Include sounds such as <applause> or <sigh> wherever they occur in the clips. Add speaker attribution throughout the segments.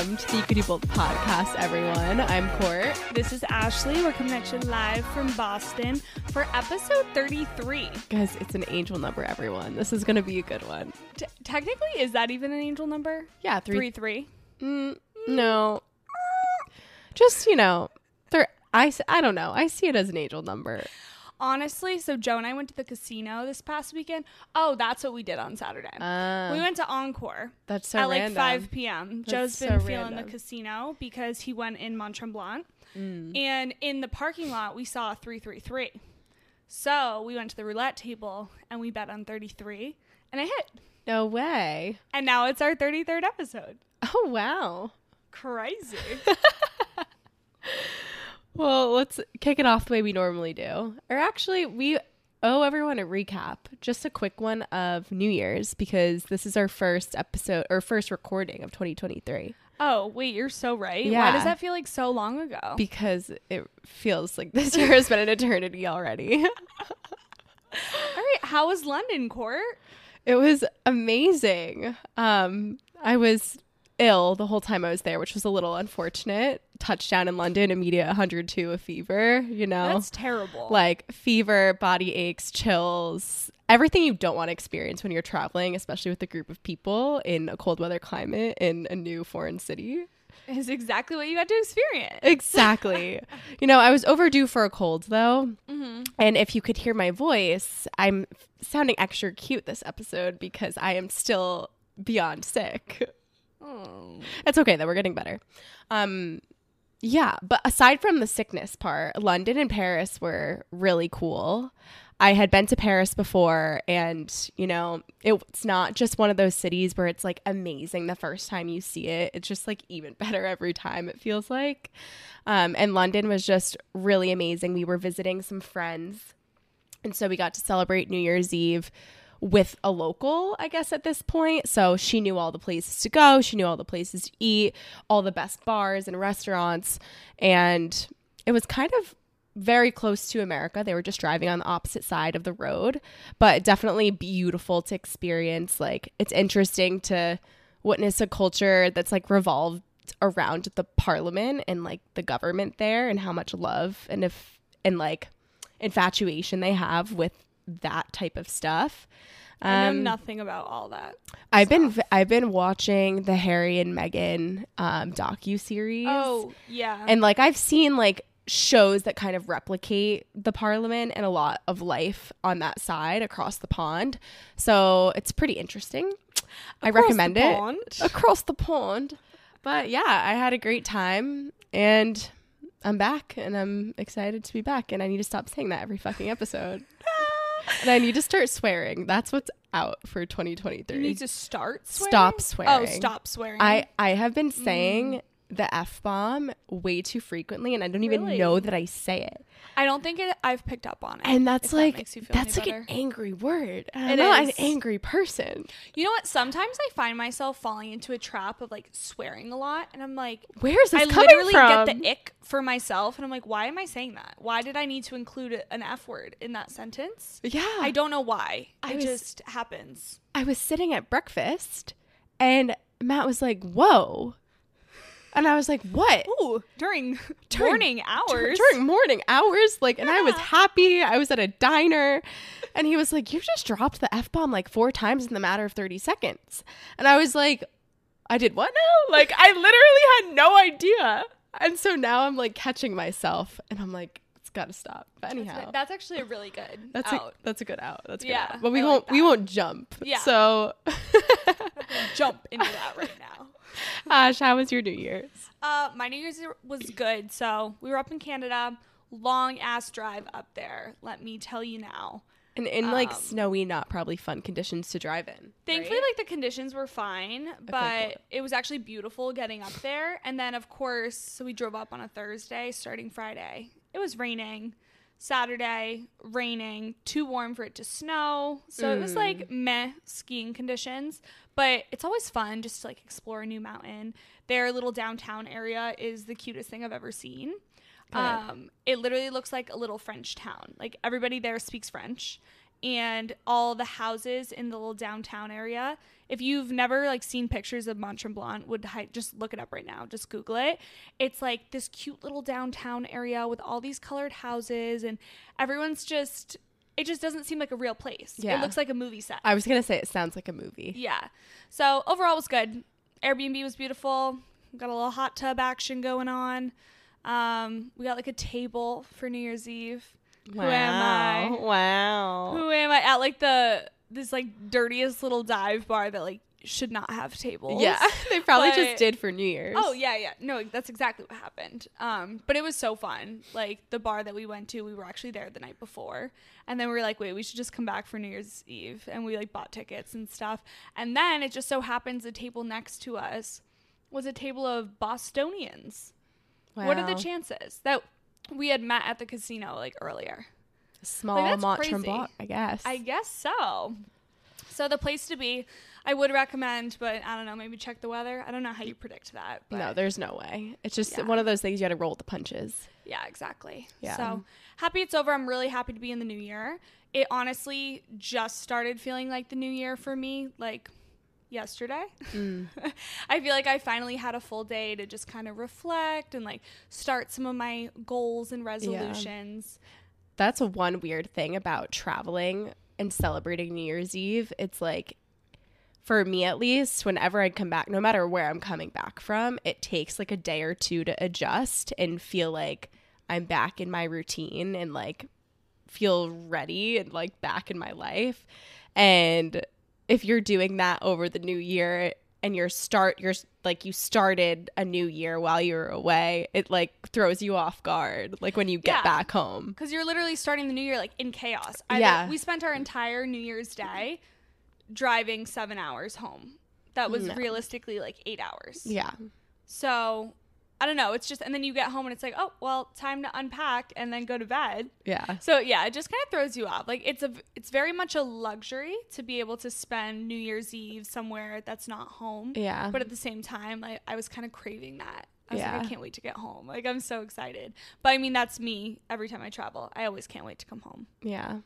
Speaker 1: welcome to the You Can Do Both podcast, everyone. I'm Court.
Speaker 2: This is Ashley. We're coming at you live from Boston for episode 33.
Speaker 1: Guys, it's an angel number, everyone. This is going to be a good one.
Speaker 2: T- technically, is that even an angel number?
Speaker 1: Yeah,
Speaker 2: Three,
Speaker 1: three.
Speaker 2: three.
Speaker 1: Mm, no. Just, you know, I I don't know. I see it as an angel number.
Speaker 2: Honestly, so Joe and I went to the casino this past weekend. Oh, that's what we did on Saturday.
Speaker 1: Uh,
Speaker 2: we went to Encore
Speaker 1: that's so
Speaker 2: at
Speaker 1: random.
Speaker 2: like 5 p.m. Joe's been feeling
Speaker 1: random.
Speaker 2: the casino because he went in Mont Tremblant.
Speaker 1: Mm.
Speaker 2: And in the parking lot, we saw 333. So we went to the roulette table and we bet on 33 and I hit.
Speaker 1: No way.
Speaker 2: And now it's our 33rd episode.
Speaker 1: Oh, wow.
Speaker 2: Crazy. <laughs>
Speaker 1: Well, let's kick it off the way we normally do. Or actually, we owe everyone a recap. Just a quick one of New Year's because this is our first episode or first recording of 2023.
Speaker 2: oh, wait, you're so right. Why does that feel like so long ago?
Speaker 1: Because it feels like this year has been an eternity already. <laughs>
Speaker 2: All right, how was London Court?
Speaker 1: it was amazing. Um, I was ill the whole time I was there, which was a little unfortunate. Touchdown in London, immediate 102 of fever, you know?
Speaker 2: That's terrible.
Speaker 1: like fever, body aches, chills, everything you don't want to experience when you're traveling, especially with a group of people in a cold weather climate in a new foreign city.
Speaker 2: is exactly what you got to experience.
Speaker 1: Exactly. <laughs> you know, I was overdue for a cold though.
Speaker 2: Mm-hmm.
Speaker 1: And if you could hear my voice, I'm sounding extra cute this episode because I am still beyond sick.
Speaker 2: Oh.
Speaker 1: It's okay though, we're getting better. Um yeah, but aside from the sickness part, London and Paris were really cool. I had been to Paris before and, you know, it, it's not just one of those cities where it's like amazing the first time you see it. It's just like even <laughs> better every time it feels like. Um and London was just really amazing. We were visiting some friends. And so we got to celebrate New Year's Eve with a local, I guess, at this point. So she knew all the places to go, she knew all the places to eat, all the best bars and restaurants. And it was kind of very close to America. They were just driving on the opposite side of the road, but definitely beautiful to experience. Like, it's interesting to witness a culture that's like revolved around the parliament and like the government there and how much love and if and like infatuation they have with that type of stuff.
Speaker 2: I know
Speaker 1: Um,
Speaker 2: nothing about all that.
Speaker 1: I've been I've been watching the Harry and Meghan um, docu series.
Speaker 2: Oh, yeah.
Speaker 1: and like I've seen like shows that kind of replicate the Parliament and a lot of life on that side across the pond. So it's pretty interesting. I
Speaker 2: Across
Speaker 1: recommend
Speaker 2: the
Speaker 1: it
Speaker 2: pond?
Speaker 1: across the pond. But yeah, I had a great time and I'm back and I'm excited to be back and I need to stop saying that every fucking episode. And I need to start swearing. That's what's out for 2023.
Speaker 2: you need to start swearing?
Speaker 1: Stop swearing.
Speaker 2: Oh, stop swearing.
Speaker 1: I I have been
Speaker 2: Mm.
Speaker 1: The f bomb way too frequently, and I don't even
Speaker 2: Really?
Speaker 1: know that I say it.
Speaker 2: I don't think it, I've picked up on it.
Speaker 1: And that's
Speaker 2: that
Speaker 1: like
Speaker 2: feel
Speaker 1: that's like an angry word. And I'm not an angry person.
Speaker 2: You know what? Sometimes I find myself falling into a trap of like swearing a lot, and I'm like,
Speaker 1: Where's this
Speaker 2: I
Speaker 1: coming
Speaker 2: literally
Speaker 1: from?
Speaker 2: get the ick for myself, and I'm like, why am I saying that? Why did I need to include an F word in that sentence?
Speaker 1: yeah,
Speaker 2: I don't know why.
Speaker 1: I
Speaker 2: it
Speaker 1: was-
Speaker 2: just happens.
Speaker 1: I was sitting at breakfast, and Matt was like, "Whoa," and I was like, "What?"
Speaker 2: Ooh, during, <laughs>
Speaker 1: During-
Speaker 2: morning
Speaker 1: Dur-
Speaker 2: hours.
Speaker 1: during morning hours like and i was happy i was at a diner and he was like you just dropped the f-bomb like four times in the matter of 30 seconds and i was like i did what now <laughs> like i literally had no idea and so now i'm like catching myself and i'm like it's gotta stop but
Speaker 2: That's,
Speaker 1: anyhow
Speaker 2: good. That's actually a really good
Speaker 1: that's a, that's a good out that's a good
Speaker 2: Yeah,
Speaker 1: out. but we
Speaker 2: I
Speaker 1: won't
Speaker 2: like
Speaker 1: we won't jump
Speaker 2: Yeah.
Speaker 1: so <laughs>
Speaker 2: Jump into that right now. <laughs>
Speaker 1: ash how was your new year's
Speaker 2: Uh, my New Year's was good. So we were up in Canada, long ass drive up there. Let me tell you now.
Speaker 1: and in like
Speaker 2: Um,
Speaker 1: snowy not probably fun conditions to drive in
Speaker 2: Thankfully,
Speaker 1: right?
Speaker 2: like the conditions were fine, but it was actually beautiful getting up there. And then, of course, so we drove up on a Thursday, starting Friday. It was raining. Saturday, raining, too warm for it to snow. So it was like meh skiing conditions, but it's always fun just to like explore a new mountain. Their little downtown area is the cutest thing I've ever seen. Um, it literally looks like a little French town. Like everybody there speaks French, and all the houses in the little downtown area. If you've never like seen pictures of Mont Tremblant, would hi- just look it up right now. Just Google it. It's like this cute little downtown area with all these colored houses, and everyone's just. It just doesn't seem like a real place.
Speaker 1: Yeah.
Speaker 2: It looks like a movie set.
Speaker 1: I was gonna say it sounds like a movie.
Speaker 2: Yeah. So overall, it was good. Airbnb was beautiful. Got a little hot tub action going on. Um, we got like a table for New Year's Eve.
Speaker 1: Wow.
Speaker 2: Who am I?
Speaker 1: Wow.
Speaker 2: Who am I at like the this like dirtiest little dive bar that like should not have tables.
Speaker 1: Yeah, <laughs> they probably
Speaker 2: But-
Speaker 1: just did for New Year's.
Speaker 2: Oh yeah, yeah. No, that's exactly what happened. Um, but it was so fun. Like the bar that we went to, we were actually there the night before, and then we were like, wait, we should just come back for New Year's Eve, and we like bought tickets and stuff. And then it just so happens the table next to us was a table of Bostonians. What are the chances that we had met at the casino like earlier?
Speaker 1: Small
Speaker 2: that's
Speaker 1: Mont. Tremblant, I guess.
Speaker 2: I guess so. So the place to be, I would recommend, but I don't know, maybe check the weather. I don't know how you predict that. But
Speaker 1: no, there's no way. It's just
Speaker 2: Yeah.
Speaker 1: one of those things you got to roll with the punches.
Speaker 2: Yeah, exactly.
Speaker 1: Yeah.
Speaker 2: So happy it's over. I'm really happy to be in the new year. It honestly just started feeling like the new year for me, like yesterday.
Speaker 1: Mm. <laughs>
Speaker 2: I feel like I finally had a full day to just kind of reflect and like start some of my goals and resolutions.
Speaker 1: That's one weird thing about traveling and celebrating New Year's Eve. It's like, for me at least, whenever I come back, no matter where I'm coming back from, it takes like a day or two to adjust and feel like I'm back in my routine and like feel ready and like back in my life. And if you're doing that over the new year and you're start you're like you started a new year while you were away, it like throws you off guard like when you get
Speaker 2: Yeah.
Speaker 1: back home.
Speaker 2: Because you're literally starting the new year like in chaos. Either-
Speaker 1: Yeah.
Speaker 2: We spent our entire New Year's Day driving seven hours home. That was
Speaker 1: No.
Speaker 2: realistically like eight hours.
Speaker 1: Yeah.
Speaker 2: So I don't know. It's just, and then you get home and it's like, oh, well, time to unpack and then go to bed.
Speaker 1: Yeah.
Speaker 2: So yeah, it just kind of throws you off. Like it's a, it's very much a luxury to be able to spend New Year's Eve somewhere that's not home.
Speaker 1: Yeah.
Speaker 2: But at the same time, like I was kind of craving that. I was like,
Speaker 1: Yeah.
Speaker 2: I can't wait to get home. Like I'm so excited. But I mean, that's me every time I travel. I always can't wait to come home.
Speaker 1: yeah.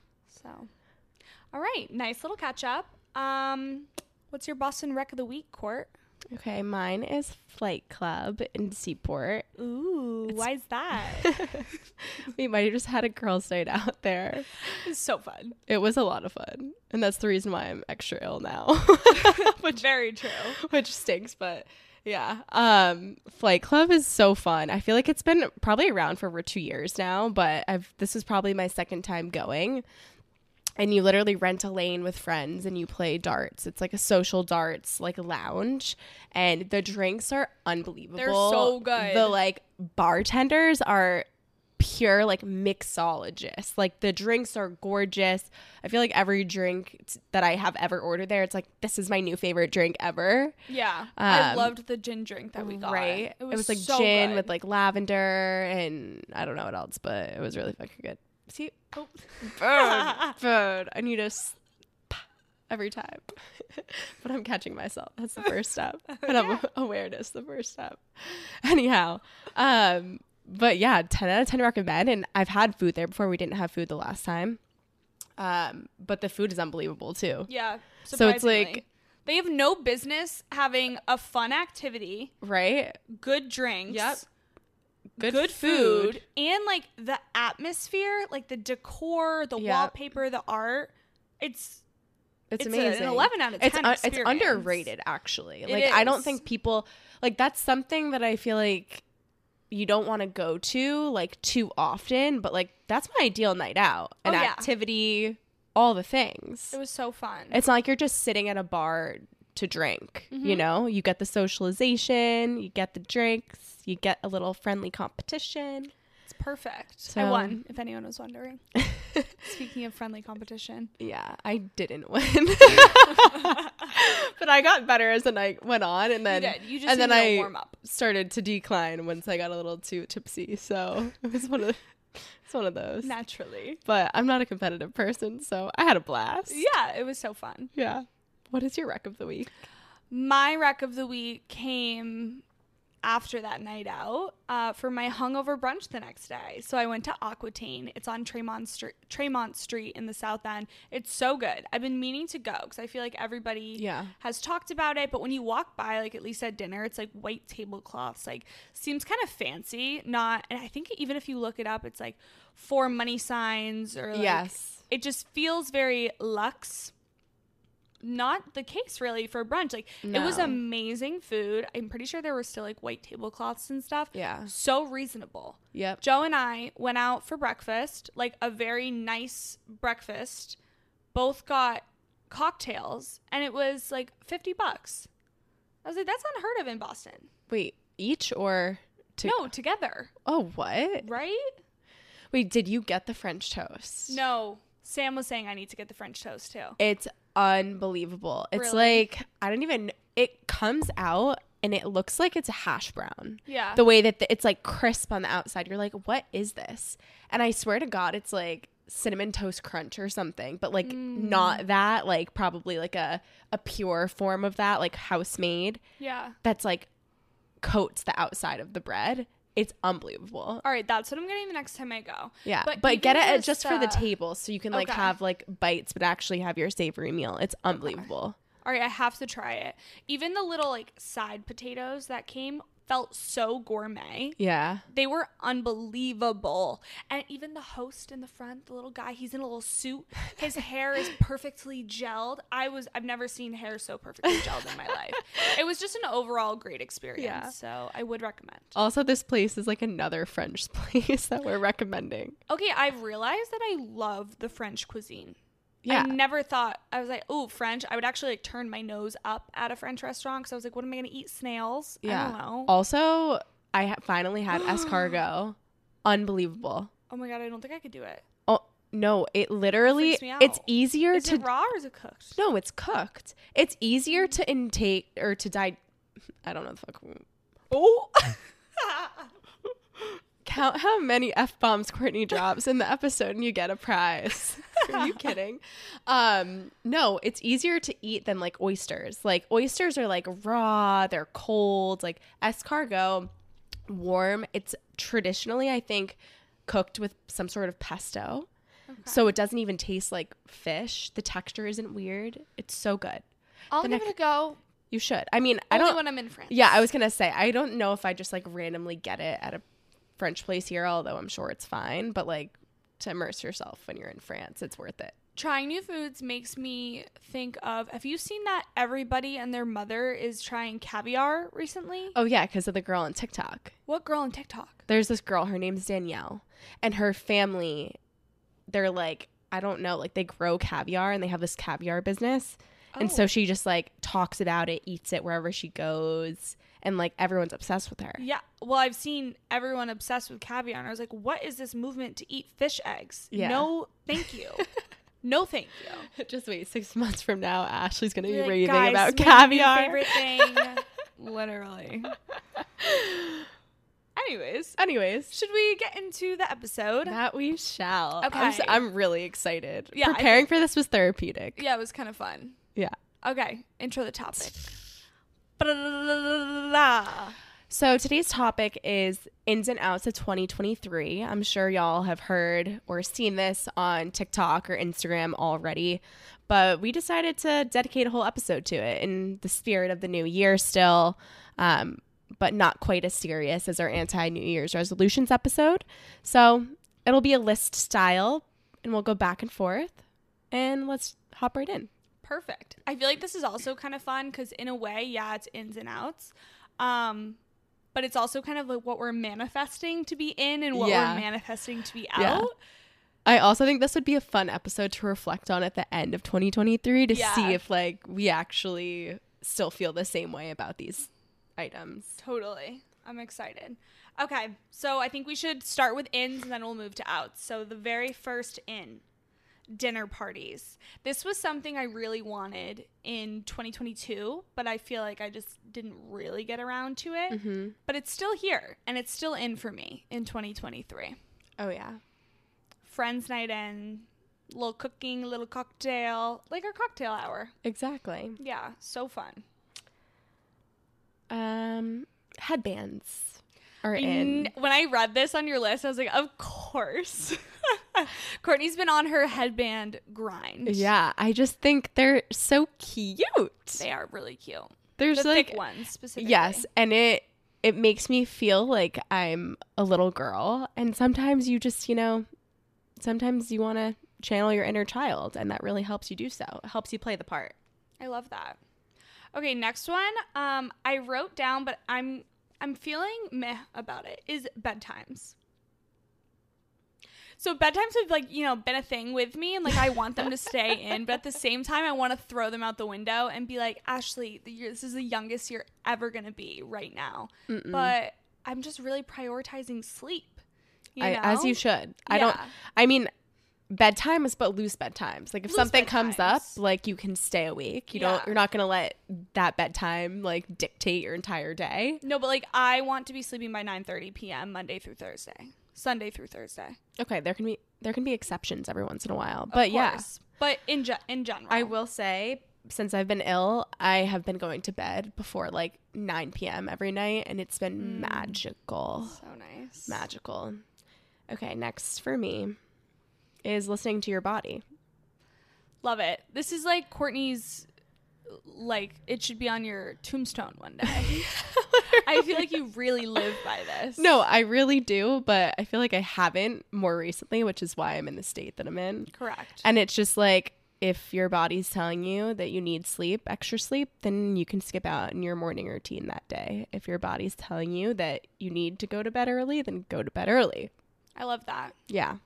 Speaker 2: So, all right, nice little catch up. Um, what's your Boston rec of the week, Court?
Speaker 1: Okay, mine is Flight Club in Seaport.
Speaker 2: Ooh, why is that? <laughs>
Speaker 1: we might have just had a girls' night out there.
Speaker 2: it's so fun.
Speaker 1: It was a lot of fun. And that's the reason why I'm extra ill now. <laughs>
Speaker 2: Which very true.
Speaker 1: Which stinks, but yeah. Um Flight Club is so fun. I feel like it's been probably around for over 2 years now, but I've this is probably my second time going. And you literally rent a lane with friends and you play darts. It's like a social darts like lounge and the drinks are unbelievable.
Speaker 2: They're so good.
Speaker 1: The like bartenders are pure like mixologists. Like the drinks are gorgeous. I feel like every drink t- that I have ever ordered there, it's like this is my new favorite drink ever.
Speaker 2: Yeah, I
Speaker 1: Um,
Speaker 2: loved the gin drink that we got.
Speaker 1: Right?
Speaker 2: It
Speaker 1: It
Speaker 2: was,
Speaker 1: was, like
Speaker 2: so
Speaker 1: gin
Speaker 2: good.
Speaker 1: with like lavender and I don't know what else, but it was really fucking good. See, oh, bird, <laughs> bird. I need a s- every time, <laughs> but I'm catching myself. That's the first step, <laughs> and I'm awareness the first step. Anyhow, um, but yeah, ten out of ten recommend. And I've had food there before. We didn't have food the last time, um, but the food is unbelievable too.
Speaker 2: yeah.
Speaker 1: So it's like-
Speaker 2: they have no business having a fun activity,
Speaker 1: Right?
Speaker 2: good drinks.
Speaker 1: Yep. Good,
Speaker 2: Good
Speaker 1: food.
Speaker 2: food and like the atmosphere, like the decor, the
Speaker 1: Yep.
Speaker 2: wallpaper, the art. It's
Speaker 1: It's,
Speaker 2: It's a-
Speaker 1: amazing.
Speaker 2: an 11 out of
Speaker 1: It's
Speaker 2: 10
Speaker 1: un- it's underrated actually.
Speaker 2: It
Speaker 1: Like I don't think people like that's something that I feel like you don't want to go to like too often, but like that's my ideal night out. An
Speaker 2: Oh, yeah.
Speaker 1: activity, all the things.
Speaker 2: it was so fun.
Speaker 1: It's not like you're just sitting at a bar to drink,
Speaker 2: Mm-hmm.
Speaker 1: you know? You get the socialization, you get the drinks, you get a little friendly competition.
Speaker 2: It's perfect. I won, if anyone was wondering. <laughs> Speaking of friendly competition.
Speaker 1: Yeah, I didn't win. <laughs> but I got better as the night went on and then
Speaker 2: you. You just
Speaker 1: and then I
Speaker 2: warm up.
Speaker 1: started to decline once I got a little too tipsy. So it was one of it's one of those.
Speaker 2: Naturally.
Speaker 1: But I'm not a competitive person, so I had a blast.
Speaker 2: Yeah, it was so fun.
Speaker 1: Yeah. What is your rec of the week?
Speaker 2: My rec of the week came after that night out uh, for my hungover brunch the next day. So I went to Aquitaine. It's on Tremont Street, Tremont Street in the South End. It's so good. I've been meaning to go because I feel like everybody
Speaker 1: Yeah.
Speaker 2: has talked about it. But when you walk by, like at least at dinner, it's like white tablecloths. Like seems kind of fancy. Not, and I think even if you look it up, it's like four money signs or like,
Speaker 1: yes.
Speaker 2: it just feels very luxe not the case really for brunch. Like it was amazing food. I'm pretty sure there were still like white tablecloths and stuff.
Speaker 1: Yeah.
Speaker 2: so reasonable.
Speaker 1: Yep.
Speaker 2: joe and i went out for breakfast like a very nice breakfast. Both got cocktails and it was like 50 bucks. I was like that's unheard of in boston.
Speaker 1: Wait, each or to
Speaker 2: no together.
Speaker 1: Oh, what?
Speaker 2: right?
Speaker 1: Wait, did you get the French toast?
Speaker 2: no. Sam was saying i need to get the french toast too.
Speaker 1: It's unbelievable. It's
Speaker 2: Really?
Speaker 1: like I don't even it comes out and it looks like it's a hash brown.
Speaker 2: yeah
Speaker 1: The way that the, it's like crisp on the outside. You're like, "What is this?" And I swear to god it's like cinnamon toast crunch or something, but like
Speaker 2: Mm.
Speaker 1: not that, like probably like a a pure form of that, like house made
Speaker 2: yeah
Speaker 1: that's like coats the outside of the bread. It's unbelievable.
Speaker 2: All right, that's what I'm getting the next time I go.
Speaker 1: Yeah,
Speaker 2: But
Speaker 1: but, get it
Speaker 2: just,
Speaker 1: just for the
Speaker 2: uh,
Speaker 1: table, so you can like
Speaker 2: okay.
Speaker 1: have like bites, but actually have your savory meal. It's unbelievable.
Speaker 2: All right, I have to try it. Even the little like side potatoes that came felt so gourmet.
Speaker 1: Yeah,
Speaker 2: They were unbelievable. And even the host in the front, the little guy, he's in a little suit. His <laughs> hair is perfectly gelled. I was I've never seen hair so perfectly gelled in my <laughs> life. It was just an overall great experience.
Speaker 1: Yeah.
Speaker 2: So I would recommend.
Speaker 1: Also, this place is like another French <laughs> place that we're recommending.
Speaker 2: Okay, I've realized that I love the French cuisine.
Speaker 1: Yeah.
Speaker 2: I never thought I was like, oh, French. I would actually like turn my nose up at a French restaurant because I was like, what am I gonna eat? Snails? I
Speaker 1: Yeah.
Speaker 2: don't know.
Speaker 1: Also, I ha- finally had <gasps> escargot. Unbelievable.
Speaker 2: Oh my god, I don't think I could do it.
Speaker 1: Oh no, it literally
Speaker 2: me
Speaker 1: it's easier
Speaker 2: Is
Speaker 1: to
Speaker 2: it raw or is it cooked?
Speaker 1: no, it's cooked. It's easier to intake or to die. I don't know the fuck.
Speaker 2: Oh. <laughs> <laughs>
Speaker 1: Count how many f bombs Courtney <laughs> drops in the episode, and you get a prize. <laughs> Are you <laughs> kidding? Um, no, it's easier to eat than like oysters. Like oysters are like raw, they're cold. Like escargot, warm. It's traditionally, I think, cooked with some sort of pesto, so it doesn't even taste like fish. The texture isn't weird. It's so good.
Speaker 2: I'll
Speaker 1: The
Speaker 2: give
Speaker 1: next-
Speaker 2: it a go.
Speaker 1: You should. I mean, I don't.
Speaker 2: when I'm in France.
Speaker 1: Yeah, I was gonna say I don't know if I just like randomly get it at a French place here, although I'm sure it's fine. But like to immerse yourself when you're in France, it's worth it.
Speaker 2: Trying new foods makes me think of. Have you seen that everybody and their mother is trying caviar recently?
Speaker 1: Oh yeah, because of the girl on TikTok.
Speaker 2: What girl on TikTok?
Speaker 1: There's this girl. Her name's Danielle, and her family, they're like I don't know, like they grow caviar and they have this caviar business. And
Speaker 2: Oh.
Speaker 1: so she just like talks about it, eats it wherever she goes, and like everyone's obsessed with her.
Speaker 2: Yeah. Well, I've seen everyone obsessed with caviar, and I was like, what is this movement to eat fish eggs?
Speaker 1: Yeah.
Speaker 2: No, thank you. <laughs> no, thank you.
Speaker 1: Just wait, six months from now, Ashley's gonna be
Speaker 2: Be like,
Speaker 1: raving
Speaker 2: "Guys,
Speaker 1: about caviar.
Speaker 2: Favorite thing. <laughs> Literally. <laughs> Anyways,
Speaker 1: Anyways,
Speaker 2: should we get into the episode?
Speaker 1: that we shall. I'm, s-
Speaker 2: Okay.
Speaker 1: I'm really excited.
Speaker 2: Yeah, I
Speaker 1: Preparing for this was therapeutic.
Speaker 2: yeah, it was kind of fun.
Speaker 1: Yeah.
Speaker 2: Okay, intro the topic.
Speaker 1: So today's topic is ins and outs of 2023. I'm sure y'all have heard or seen this on TikTok or Instagram already, but we decided to dedicate a whole episode to it in the spirit of the new year still, um, but not quite as serious as our anti New Year's resolutions episode. So it'll be a list style, and we'll go back and forth, and let's hop right in.
Speaker 2: Perfect. I feel like this is also kind of fun because in a way, yeah, it's ins and outs. Um, but it's also kind of like what we're manifesting to be in and what
Speaker 1: Yeah.
Speaker 2: we're manifesting to be
Speaker 1: Yeah.
Speaker 2: out.
Speaker 1: I also think this would be a fun episode to reflect on at the end of 2023 to
Speaker 2: Yeah.
Speaker 1: see if like we actually still feel the same way about these items.
Speaker 2: Totally. I'm excited. Okay, so I think we should start with ins and then we'll move to outs. So the very first in dinner parties. This was something I really wanted in 2022, but I feel like I just didn't really get around to it.
Speaker 1: Mm-hmm.
Speaker 2: But it's still here and it's still in for me in 2023.
Speaker 1: Oh yeah.
Speaker 2: Friends night in, little cooking, little cocktail, like our cocktail hour.
Speaker 1: Exactly.
Speaker 2: Yeah, so fun.
Speaker 1: Um headbands are in.
Speaker 2: When I read this on your list, I was like, of course. <laughs> <laughs> Courtney's been on her headband grind.
Speaker 1: Yeah, I just think they're so cute.
Speaker 2: They are really cute.
Speaker 1: There's
Speaker 2: The
Speaker 1: like
Speaker 2: thick ones specifically.
Speaker 1: yes, and it it makes me feel like I'm a little girl and sometimes you just, you know, sometimes you want to channel your inner child and that really helps you do so. It helps you play the part.
Speaker 2: I love that. Okay, next one. Um, I wrote down, but I'm I'm feeling meh about it. Is bedtimes. So bedtimes have like you know been a thing with me, and like I want them to stay in, but at the same time I want to throw them out the window and be like, Ashley, this is the youngest you're ever gonna be right now. But I'm just really prioritizing sleep. You
Speaker 1: I,
Speaker 2: know?
Speaker 1: as you should. I don't I mean bedtime is but loose bedtimes. Like if
Speaker 2: Loose
Speaker 1: something comes up, like you can stay awake. You
Speaker 2: Yeah.
Speaker 1: don't you're not going to let that bedtime like dictate your entire day.
Speaker 2: No, but like I want to be sleeping by 9:30 p.m. Monday through Thursday, Sunday through Thursday.
Speaker 1: Okay, there can be there can be exceptions every once in a while. But yeah.
Speaker 2: But in ge- in general,
Speaker 1: I will say, since I've been ill, I have been going to bed before like 9 p.m. every night, and it's been hmm. magical.
Speaker 2: So nice.
Speaker 1: Magical. Okay, next for me is listening to your body.
Speaker 2: Love it. This is like Courtney's. Like it should be on your tombstone one day. <laughs> <laughs> I feel like you really live by this.
Speaker 1: No, I really do, but I feel like I haven't more recently, which is why I'm in the state that I'm in.
Speaker 2: correct.
Speaker 1: And it's just like if your body's telling you that you need sleep, extra sleep, then you can skip out in your morning routine that day. If your body's telling you that you need to go to bed early, then go to bed early.
Speaker 2: I love that.
Speaker 1: Yeah.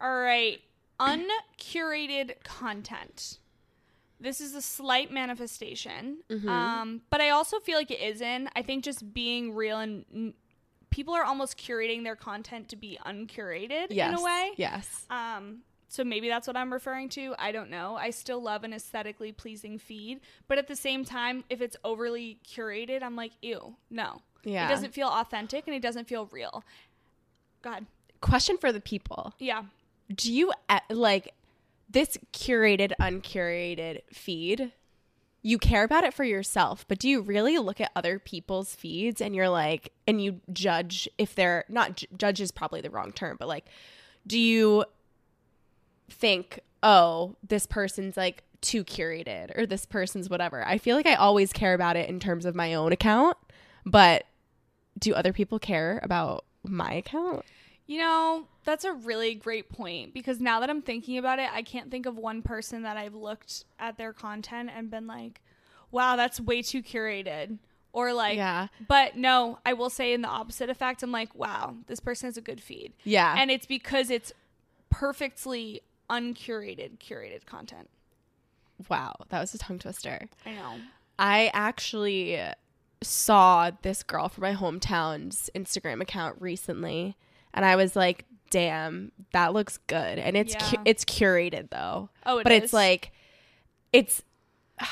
Speaker 2: All right, uncurated content. This is a slight manifestation,
Speaker 1: Mm-hmm.
Speaker 2: um, but I also feel like it isn't. I think just being real and n- people are almost curating their content to be uncurated
Speaker 1: Yes.
Speaker 2: in a way.
Speaker 1: Yes.
Speaker 2: Um, so maybe that's what I'm referring to. I don't know. I still love an aesthetically pleasing feed, but at the same time, if it's overly curated, I'm like, ew, no.
Speaker 1: Yeah.
Speaker 2: It doesn't feel authentic and it doesn't feel real. God.
Speaker 1: Question for the people.
Speaker 2: Yeah.
Speaker 1: Do you uh, like this curated, uncurated feed? You care about it for yourself, but do you really look at other people's feeds and you're like, and you judge if they're not judge is probably the wrong term, but like, do you think, oh, this person's like too curated or this person's whatever? I feel like I always care about it in terms of my own account, but do other people care about my account?
Speaker 2: You know, that's a really great point because now that I'm thinking about it, I can't think of one person that I've looked at their content and been like, wow, that's way too curated. Or like,
Speaker 1: Yeah.
Speaker 2: but no, I will say in the opposite effect, I'm like, wow, this person has a good feed.
Speaker 1: Yeah.
Speaker 2: And it's because it's perfectly uncurated, curated content.
Speaker 1: wow, that was a tongue twister.
Speaker 2: I know.
Speaker 1: I actually saw this girl from my hometown's Instagram account recently, and I was like, "Damn, that looks good." And it's cu- it's curated though,
Speaker 2: Oh, it
Speaker 1: but it's like, it's,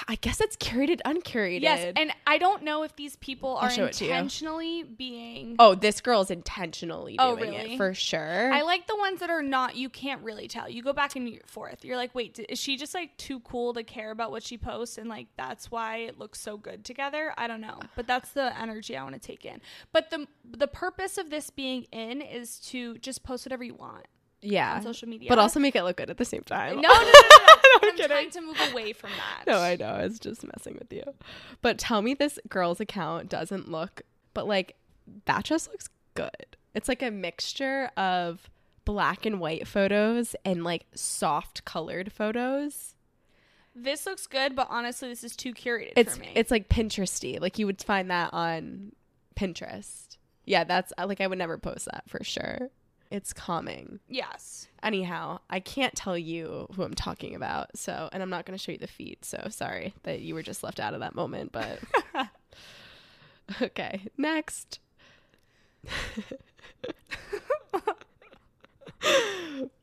Speaker 1: I guess it's curated, uncurated.
Speaker 2: Yes, and I don't know if these people are
Speaker 1: show it to you.
Speaker 2: intentionally being
Speaker 1: oh, this girl's intentionally
Speaker 2: Oh,
Speaker 1: doing
Speaker 2: really?
Speaker 1: it for sure.
Speaker 2: I like the ones that are not. You can't really tell. You go back and forth. You're like, wait, is she just like too cool to care about what she posts, and like that's why it looks so good together? I don't know, but that's the energy I want to take in. But the the purpose of this being in is to just post whatever you want
Speaker 1: yeah,
Speaker 2: on social media,
Speaker 1: but also make it look good at the same time.
Speaker 2: no, no, no, <laughs> no. no.
Speaker 1: I'm
Speaker 2: I'm,
Speaker 1: kidding.
Speaker 2: trying to move away from that.
Speaker 1: No, I know. It's just messing with you. But tell me this girl's account doesn't look, but like that just looks good. It's like a mixture of black and white photos and like soft colored photos.
Speaker 2: this looks good, but honestly, this is too curated
Speaker 1: It's
Speaker 2: for me.
Speaker 1: it's like Pinteresty. Like you would find that on Pinterest. Yeah, that's like I would never post that for sure. It's calming.
Speaker 2: yes.
Speaker 1: Anyhow, I can't tell you who I'm talking about. So, and I'm not going to show you the feed. So, sorry that you were just left out of that moment, but <laughs> Okay, next.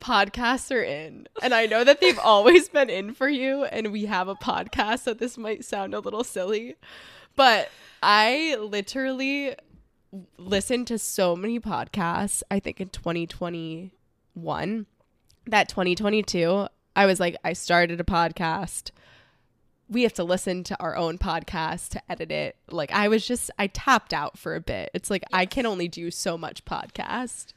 Speaker 1: Podcasts are in. And I know that they've always been in for you, and we have a podcast, so this might sound a little silly. But I literally listened to so many podcasts, I think in 2021, that 2022, I was like, I started a podcast we have to listen to our own podcast to edit it. Like I was just I tapped out for a bit. It's like I can only do so much podcast.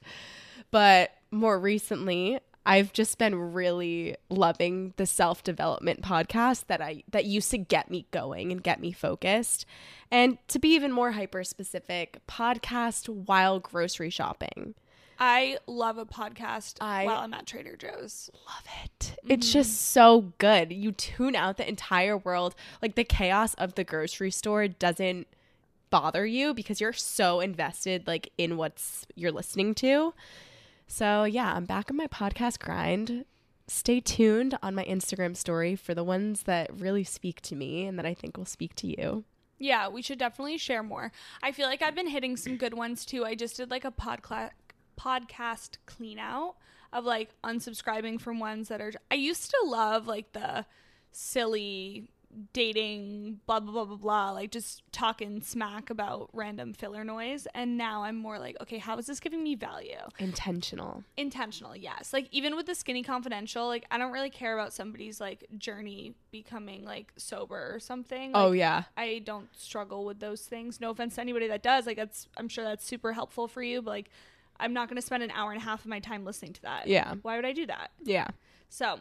Speaker 1: But more recently, I've just been really loving the self-development podcast that I that used to get me going and get me focused. And to be even more hyper specific, podcast while grocery shopping.
Speaker 2: I love a podcast
Speaker 1: I-
Speaker 2: while I'm at Trader Joe's.
Speaker 1: love it. It's mm-hmm. just so good. You tune out the entire world. Like the chaos of the grocery store doesn't bother you because you're so invested like in what's you're listening to. So, yeah, I'm back on my podcast grind. Stay tuned on my Instagram story for the ones that really speak to me and that I think will speak to you.
Speaker 2: Yeah, we should definitely share more. I feel like I've been hitting some good ones too. I just did like a podcla- podcast clean out of like unsubscribing from ones that are. I used to love like the silly dating blah blah blah blah blah like just talking smack about random filler noise and now i'm more like okay how is this giving me value
Speaker 1: Intentional.
Speaker 2: intentional yes like even with the skinny confidential like i don't really care about somebody's like journey becoming like sober or something
Speaker 1: oh, yeah.
Speaker 2: i don't struggle with those things no offense to anybody that does like that's i'm sure that's super helpful for you but like i'm not going to spend an hour and a half of my time listening to that
Speaker 1: Yeah.
Speaker 2: why would i do that
Speaker 1: Yeah.
Speaker 2: so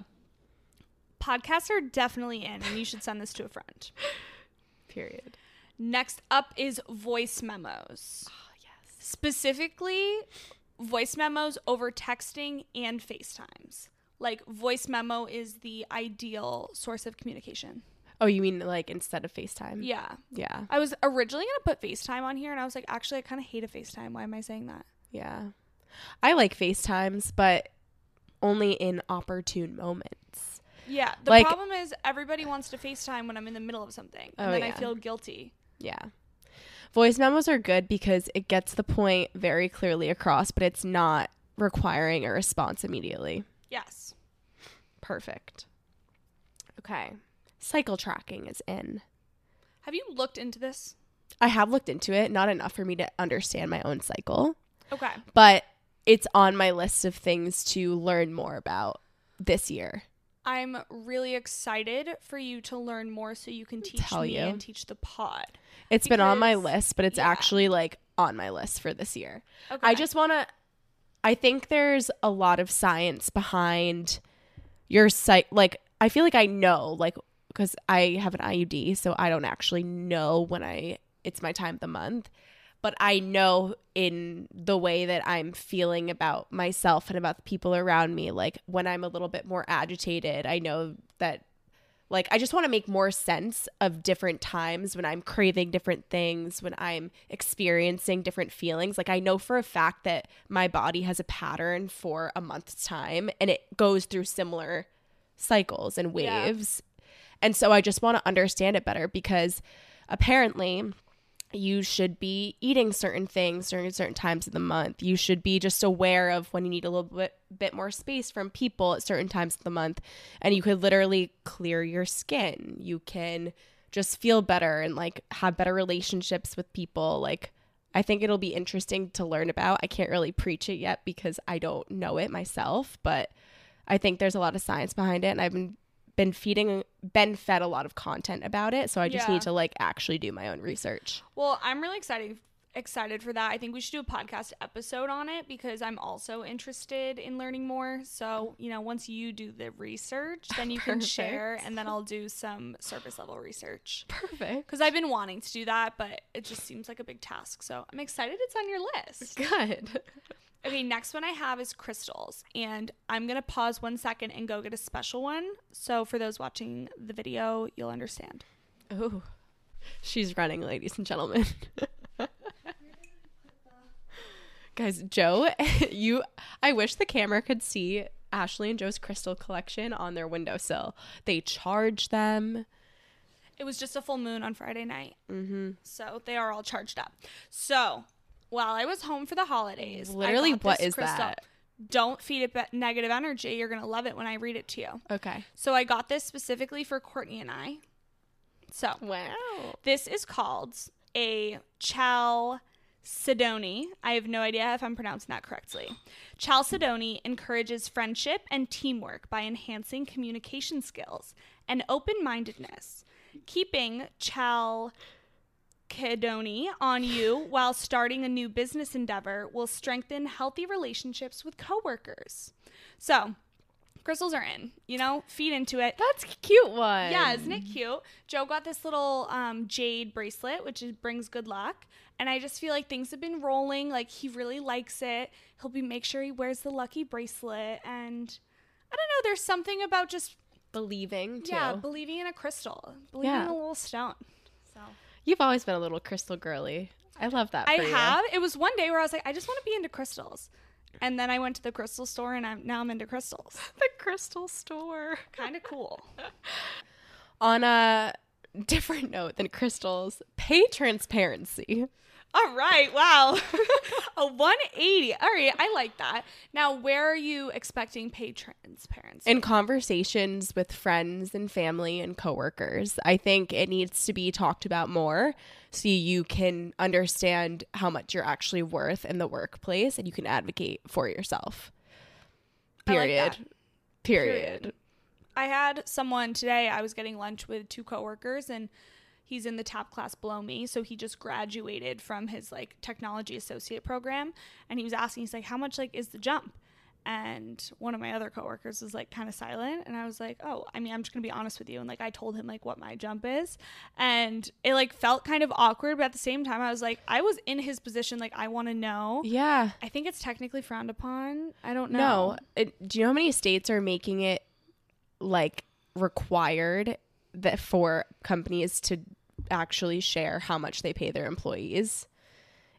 Speaker 2: podcasts are definitely in and you should send this to a friend <laughs>
Speaker 1: Period.
Speaker 2: next up is voice memos
Speaker 1: Oh, yes.
Speaker 2: specifically voice memos over texting and FaceTimes. Like voice memo is the ideal source of communication.
Speaker 1: Oh, you mean like instead of FaceTime?
Speaker 2: Yeah.
Speaker 1: Yeah.
Speaker 2: I was originally going to put FaceTime on here and I was like, actually, I kind of hate a FaceTime. Why am I saying that?
Speaker 1: Yeah. I like FaceTimes, but only in opportune moments.
Speaker 2: Yeah. The
Speaker 1: Like-
Speaker 2: problem is everybody wants to FaceTime when I'm in the middle of something. And
Speaker 1: Oh,
Speaker 2: then I feel guilty.
Speaker 1: Yeah. Voice memos are good because it gets the point very clearly across, but it's not requiring a response immediately.
Speaker 2: Yes.
Speaker 1: Perfect. Okay. Cycle tracking is in.
Speaker 2: Have you looked into this?
Speaker 1: I have looked into it, not enough for me to understand my own cycle,
Speaker 2: Okay.
Speaker 1: but it's on my list of things to learn more about this year.
Speaker 2: I'm really excited for you to learn more so you can teach
Speaker 1: Tell
Speaker 2: me
Speaker 1: you.
Speaker 2: and teach the pod.
Speaker 1: It's been on my list, but it's
Speaker 2: yeah.
Speaker 1: actually like on my list for this year.
Speaker 2: Okay.
Speaker 1: I just want to I think there's a lot of science behind your site like I feel like I know like cuz I have an IUD, so I don't actually know when I it's my time of the month, but I know in the way that I'm feeling about myself and about the people around me like when I'm a little bit more agitated, I know that like I just want to make more sense of different times when I'm craving different things, when I'm experiencing different feelings. Like I know for a fact that my body has a pattern for a month's time and it goes through similar cycles and
Speaker 2: Yeah.
Speaker 1: waves. And so I just want to understand it better because apparently you should be eating certain things during certain times of the month. You should be just aware of when you need a little bit bit more space from people at certain times of the month and you could literally clear your skin. You can just feel better and like have better relationships with people. Like I think it'll be interesting to learn about. I can't really preach it yet because I don't know it myself, but I think there's a lot of science behind it and I've been been feeding been fed a lot of content about it, so I just
Speaker 2: Yeah.
Speaker 1: need to like actually do my own research.
Speaker 2: Well, I'm really excited excited for that. I think we should do a podcast episode on it because I'm also interested in learning more. So, you know, once you do the research, <laughs> then you can share and then I'll do some surface level research.
Speaker 1: Perfect.
Speaker 2: Cuz I've been wanting to do that, but it just seems like a big task. So, I'm excited it's on your list.
Speaker 1: Good.
Speaker 2: Okay, next one I have is crystals. And I'm going to pause 1 second and go get a special one. So, for those watching the video, you'll understand.
Speaker 1: Oh, she's running, ladies and gentlemen. Guys, Joe, <laughs> you. I wish the camera could see Ashley and Joe's crystal collection on their windowsill. They charge them.
Speaker 2: It was just a full moon on Friday night.
Speaker 1: Mm-hmm.
Speaker 2: So they are all charged up. So while I was home for the holidays,
Speaker 1: Literally, what is
Speaker 2: crystal.
Speaker 1: that?
Speaker 2: Don't feed it be- negative energy. You're going to love it when I read it to you.
Speaker 1: Okay.
Speaker 2: So I got this specifically for Courtney and I. So
Speaker 1: Wow.
Speaker 2: this is called a Chalcedony. I have no idea if I'm pronouncing that correctly. Chalcedony encourages friendship and teamwork by enhancing communication skills and open mindedness. keeping Chal Kedoni on you while starting a new business endeavor will strengthen healthy relationships with coworkers. So, crystals are in, you know, feed into it.
Speaker 1: That's a cute one.
Speaker 2: Yeah, isn't it cute? Joe got this little um, jade bracelet, which is, brings good luck. And I just feel like things have been rolling. Like he really likes it. He'll be make sure he wears the lucky bracelet. And I don't know. There's something about just
Speaker 1: believing too.
Speaker 2: yeah, believing in a crystal, believing
Speaker 1: Yeah.
Speaker 2: in a little stone. So
Speaker 1: You've always been a little crystal girly. I love that.
Speaker 2: I
Speaker 1: you.
Speaker 2: have. It was one day where I was like, I just want to be into crystals. And then I went to the crystal store, and I'm now I'm into crystals. <laughs>
Speaker 1: the crystal store.
Speaker 2: Kind of cool. <laughs>
Speaker 1: On a different note than crystals, pay transparency.
Speaker 2: All right. Wow. <laughs> a 180. All right. I like that. Now, where are you expecting pay transparency?
Speaker 1: in conversations with friends and family and coworkers i think it needs to be talked about more so you can understand how much you're actually worth in the workplace and you can advocate for yourself
Speaker 2: like
Speaker 1: period
Speaker 2: that.
Speaker 1: period.
Speaker 2: Period. I had someone today, I was getting lunch with two coworkers, and he's in the top class below me. So he just graduated from his like technology associate program. And he was asking, he's like, how much like is the jump? And one of my other coworkers was like kind of silent. And I was like, oh, I mean, I'm just going to be honest with you. And like, I told him like what my jump is. And it like felt kind of awkward. But at the same time, I was like, I was in his position. Like, I want to know.
Speaker 1: yeah
Speaker 2: I think it's technically frowned upon. I don't know.
Speaker 1: no it, do you know how many states are making it like required that for companies to actually share how much they pay their employees.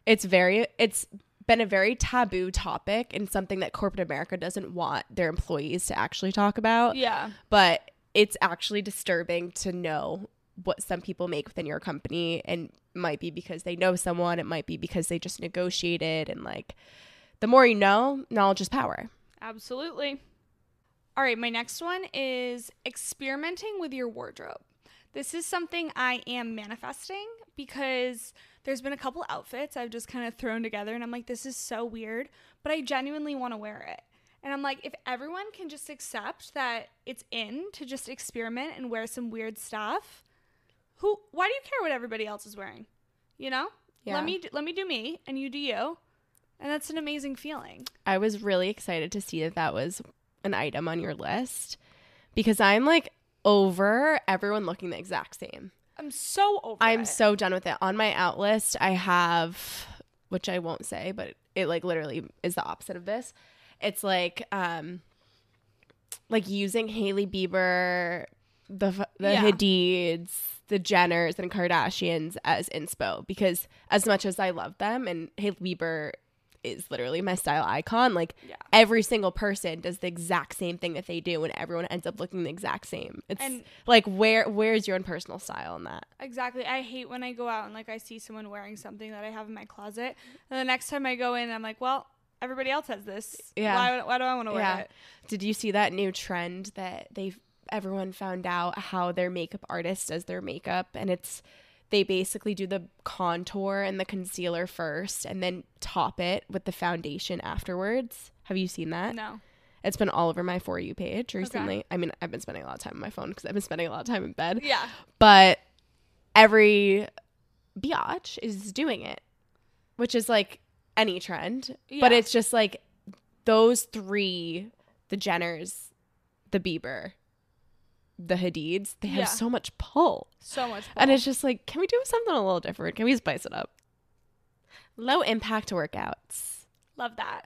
Speaker 1: It's very it's been a very taboo topic and something that corporate america doesn't want their employees to actually talk about.
Speaker 2: Yeah.
Speaker 1: but it's actually disturbing to know what some people make within your company. And it might be because they know someone. It might be because they just negotiated. And like the more you know knowledge is power.
Speaker 2: Absolutely. All right, my next one is experimenting with your wardrobe. This is something I am manifesting because there's been a couple outfits I've just kind of thrown together and I'm like, this is so weird, but I genuinely want to wear it. And I'm like, if everyone can just accept that it's in to just experiment and wear some weird stuff, who why do you care what everybody else is wearing? You know?
Speaker 1: Yeah.
Speaker 2: Let me let me do me and you do you. And that's an amazing feeling.
Speaker 1: i was really excited to see that that was an item on your list because i'm like over everyone looking the exact same
Speaker 2: I'm so over
Speaker 1: I'm
Speaker 2: it.
Speaker 1: so done with it. On my out list, I have, which I won't say, but it like literally is the opposite of this. It's like, um, like using Hailey Bieber, the the
Speaker 2: Yeah.
Speaker 1: Hadids, the Jenners, and Kardashians as inspo because as much as I love them, and Hailey Bieber is literally my style icon, like
Speaker 2: Yeah.
Speaker 1: every single person does the exact same thing that they do, and everyone ends up looking the exact same. It's
Speaker 2: And-
Speaker 1: like where where's your own personal style in that?
Speaker 2: Exactly. I hate when I go out and like I see someone wearing something that I have in my closet. And the next time I go in, I'm like, well, everybody else has this.
Speaker 1: Yeah.
Speaker 2: Why, why do I want to wear
Speaker 1: Yeah.
Speaker 2: it?
Speaker 1: Did you see that new trend that they everyone found out how their makeup artist does their makeup and it's they basically do the contour and the concealer first and then top it with the foundation afterwards. Have you seen that?
Speaker 2: No.
Speaker 1: It's been all over my for you page recently. I mean, I've been spending a lot of time on my phone because I've been spending a lot of time in bed.
Speaker 2: Yeah.
Speaker 1: But every biatch is doing it, which is like any trend. But it's just like those three, the Jenners, the Bieber, the Hadids, they have
Speaker 2: Yeah.
Speaker 1: so much pull.
Speaker 2: So much.
Speaker 1: And it's just like, can we do something a little different? Can we spice it up? Low impact workouts.
Speaker 2: love that.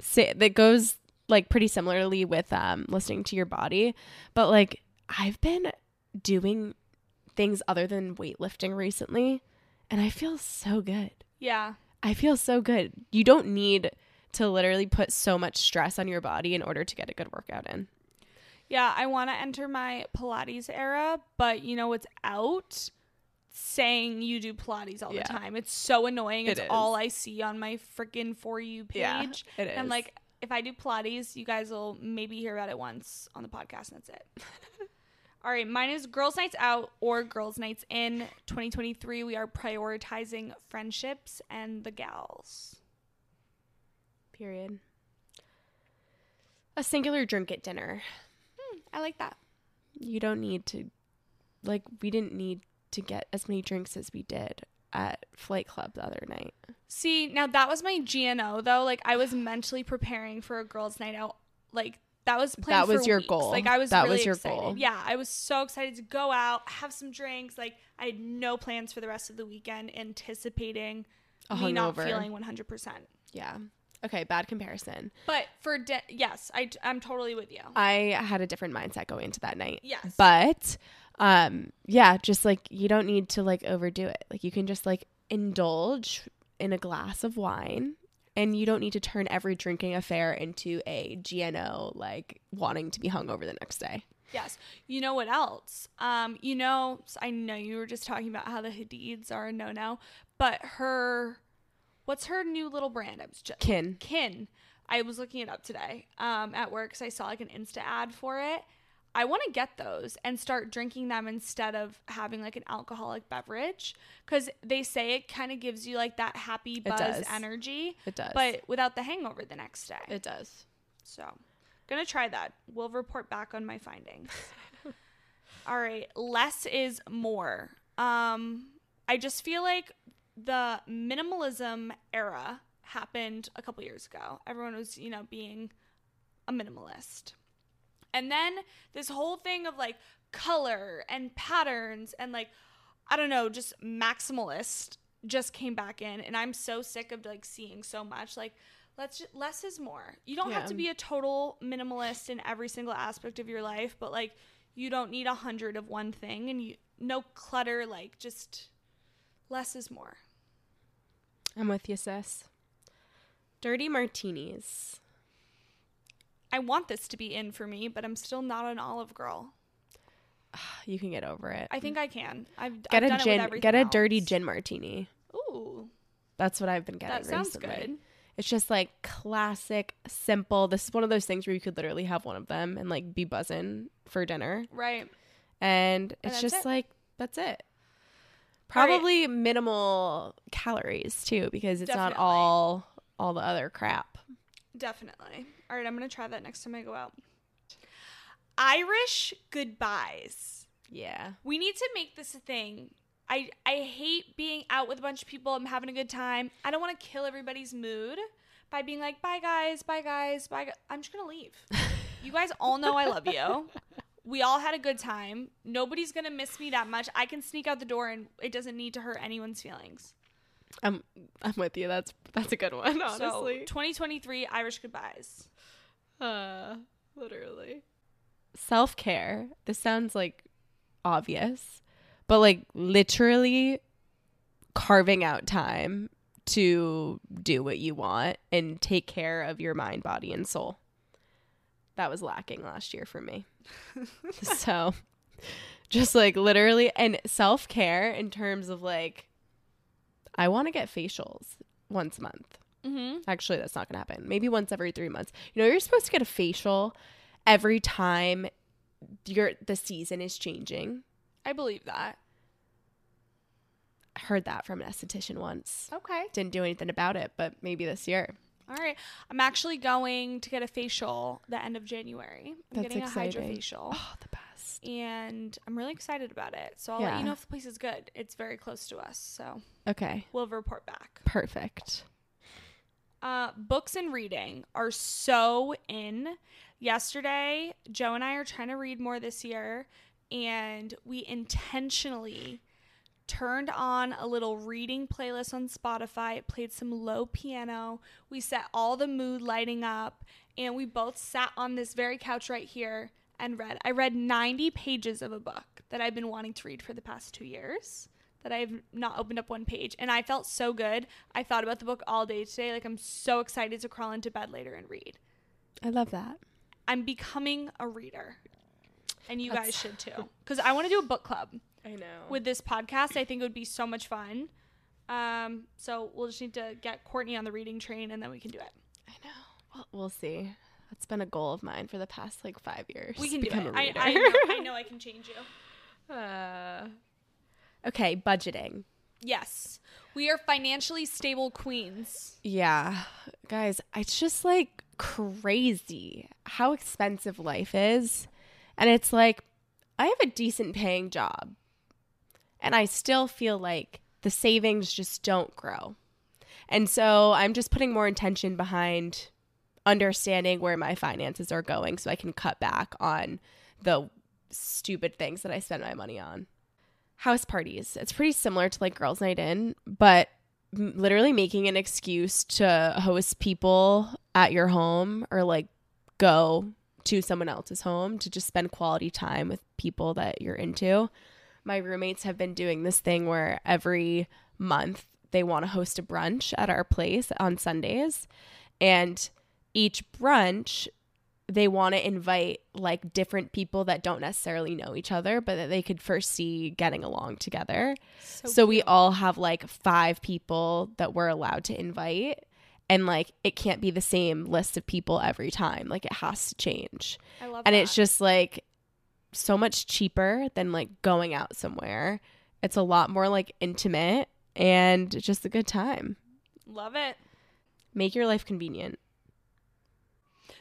Speaker 1: Say, that goes like pretty similarly with um listening to your body, but like I've been doing things other than weightlifting recently and I feel so good.
Speaker 2: Yeah.
Speaker 1: I feel so good. You don't need to literally put so much stress on your body in order to get a good workout in.
Speaker 2: Yeah. I want to enter my Pilates era, but you know it's out? Saying you do Pilates all
Speaker 1: Yeah.
Speaker 2: the time. It's so annoying.
Speaker 1: It
Speaker 2: It's
Speaker 1: is.
Speaker 2: all I see on my freaking For You page.
Speaker 1: it
Speaker 2: And I'm like, if I do Pilates, you guys will maybe hear about it once on the podcast, and that's it. <laughs> All right, mine is Girls' Nights Out or Girls' Nights In 2023. We are prioritizing friendships and the gals.
Speaker 1: period. A singular drink at dinner.
Speaker 2: I like that.
Speaker 1: You don't need to like we didn't need to get as many drinks as we did at Flight Club the other night.
Speaker 2: See, now that was my GNO though. Like I was mentally preparing for a girls' night out. Like that was planned
Speaker 1: That was your
Speaker 2: weeks.
Speaker 1: goal.
Speaker 2: Like I was
Speaker 1: That
Speaker 2: really
Speaker 1: was your
Speaker 2: excited.
Speaker 1: goal.
Speaker 2: Yeah, I was so excited to go out, have some drinks. Like I had no plans for the rest of the weekend, anticipating
Speaker 1: A
Speaker 2: me not feeling 100%.
Speaker 1: Yeah. Okay, bad comparison.
Speaker 2: But for de- yes, I I'm totally with you.
Speaker 1: I had a different mindset going into that night.
Speaker 2: Yes.
Speaker 1: But um yeah, just like you don't need to like overdo it. Like you can just like indulge in a glass of wine and you don't need to turn every drinking affair into a GNO like wanting to be hung over the next day.
Speaker 2: Yes. You know what else? Um, you know, I know you were just talking about how the Hadids are a no no, but her, what's her new little brand? I was just
Speaker 1: Kin.
Speaker 2: Kin. I was looking it up today um, at work because I saw like an Insta ad for it. I want to get those and start drinking them instead of having like an alcoholic beverage because they say it kind of gives you like that happy buzz
Speaker 1: does.
Speaker 2: energy,
Speaker 1: It does.
Speaker 2: but without the hangover the next day.
Speaker 1: it does.
Speaker 2: So, gonna try that. We'll report back on my findings. <laughs> All right, less is more. Um, I just feel like the minimalism era happened a couple years ago. Everyone was, you know, being a minimalist. And then this whole thing of like color and patterns and like I don't know, just maximalist just came back in and I'm so sick of like seeing so much like let's just, less is more. You don't have to be a total minimalist in every single aspect of your life, but like you don't need a hundred of one thing and you no clutter like just less is more.
Speaker 1: I'm with you, sis. Dirty martinis.
Speaker 2: I want this to be in for me, but I'm still not an olive girl. <sighs>
Speaker 1: You can get over it.
Speaker 2: I think I can. I've,
Speaker 1: get
Speaker 2: I've
Speaker 1: a
Speaker 2: done it with
Speaker 1: gin.
Speaker 2: everything
Speaker 1: Get a dirty gin martini.
Speaker 2: Ooh,
Speaker 1: That's what I've been getting
Speaker 2: that sounds
Speaker 1: recently.
Speaker 2: good.
Speaker 1: It's just like classic, simple. This is one of those things where you could literally have one of them and like be buzzing for dinner.
Speaker 2: Right.
Speaker 1: And
Speaker 2: And
Speaker 1: it's just
Speaker 2: it.
Speaker 1: like, that's it.
Speaker 2: All right.
Speaker 1: Probably minimal calories too, because it's not all all the other crap.
Speaker 2: Definitely. All right, I'm going to try that next time I go out. Irish goodbyes.
Speaker 1: Yeah.
Speaker 2: We need to make this a thing. I I hate being out with a bunch of people. I'm having a good time. I don't want to kill everybody's mood by being like, "Bye guys, bye guys, bye." Gu-. I'm just going to leave. <laughs> you guys all know I love you. We all had a good time. Nobody's going to miss me that much. I can sneak out the door and it doesn't need to hurt anyone's feelings.
Speaker 1: I'm I'm with you. That's that's a good one, honestly.
Speaker 2: So, 2023 Irish goodbyes.
Speaker 1: Uh, literally. Self care. This sounds like obvious, but like literally carving out time to do what you want and take care of your mind, body, and soul. That was lacking last year for me. <laughs> so just like literally, and self care in terms of like, I want to get facials once a month.
Speaker 2: Mhm.
Speaker 1: Actually, that's not going to happen. Maybe once every three months. You know, you're supposed to get a facial every time your the season is changing.
Speaker 2: I believe that.
Speaker 1: I heard that from an esthetician once.
Speaker 2: Okay.
Speaker 1: Didn't do anything about it, but maybe this year.
Speaker 2: All right. I'm actually going to get a facial the end of January. I'm
Speaker 1: That's
Speaker 2: getting
Speaker 1: exciting.
Speaker 2: a hydrofacial.
Speaker 1: Oh, the best.
Speaker 2: And I'm really excited about it. So I'll let you know if the place is good. It's very close to us. So
Speaker 1: Okay,
Speaker 2: we'll report back.
Speaker 1: perfect.
Speaker 2: Uh, books and reading are so in. Yesterday, Joe and I are trying to read more this year, and we intentionally turned on a little reading playlist on Spotify, played some low piano. We set all the mood lighting up, and we both sat on this very couch right here and read. I read 90 pages of a book that I've been wanting to read for the past two years that I've not opened up one page. And I felt so good. I thought about the book all day today. Like, I'm so excited to crawl into bed later and read.
Speaker 1: I love that.
Speaker 2: I'm becoming a reader. And you guys should too. <laughs> Because I want to do a book club
Speaker 1: I know.
Speaker 2: with this podcast. I think it would be so much fun. Um, so we'll just need to get Courtney on the reading train and then we can do it.
Speaker 1: I know. Well, we'll see. That's been a goal of mine for the past like five years.
Speaker 2: We can do
Speaker 1: become
Speaker 2: it.
Speaker 1: a
Speaker 2: I,
Speaker 1: reader.
Speaker 2: I, know, I know I can change you. <laughs>
Speaker 1: Uh, okay, budgeting.
Speaker 2: Yes. We are financially stable queens.
Speaker 1: Yeah, guys, it's just like crazy how expensive life is. And it's like, I have a decent paying job and I still feel like the savings just don't grow. And so I'm just putting more intention behind understanding where my finances are going so I can cut back on the stupid things that I spend my money on. House parties. It's pretty similar to like girls' night in, but literally making an excuse to host people at your home or like go to someone else's home to just spend quality time with people that you're into. My roommates have been doing this thing where every month they want to host a brunch at our place on Sundays. And each brunch, they want to invite like different people that don't necessarily know each other, but that they could first see getting along together. So, we all have like five people that we're allowed to invite. And like it can't be the same list of people every time. Like it has to change.
Speaker 2: I love
Speaker 1: And
Speaker 2: that.
Speaker 1: it's just like so much cheaper than like going out somewhere. It's a lot more like intimate and just a good time.
Speaker 2: love it.
Speaker 1: Make your life convenient.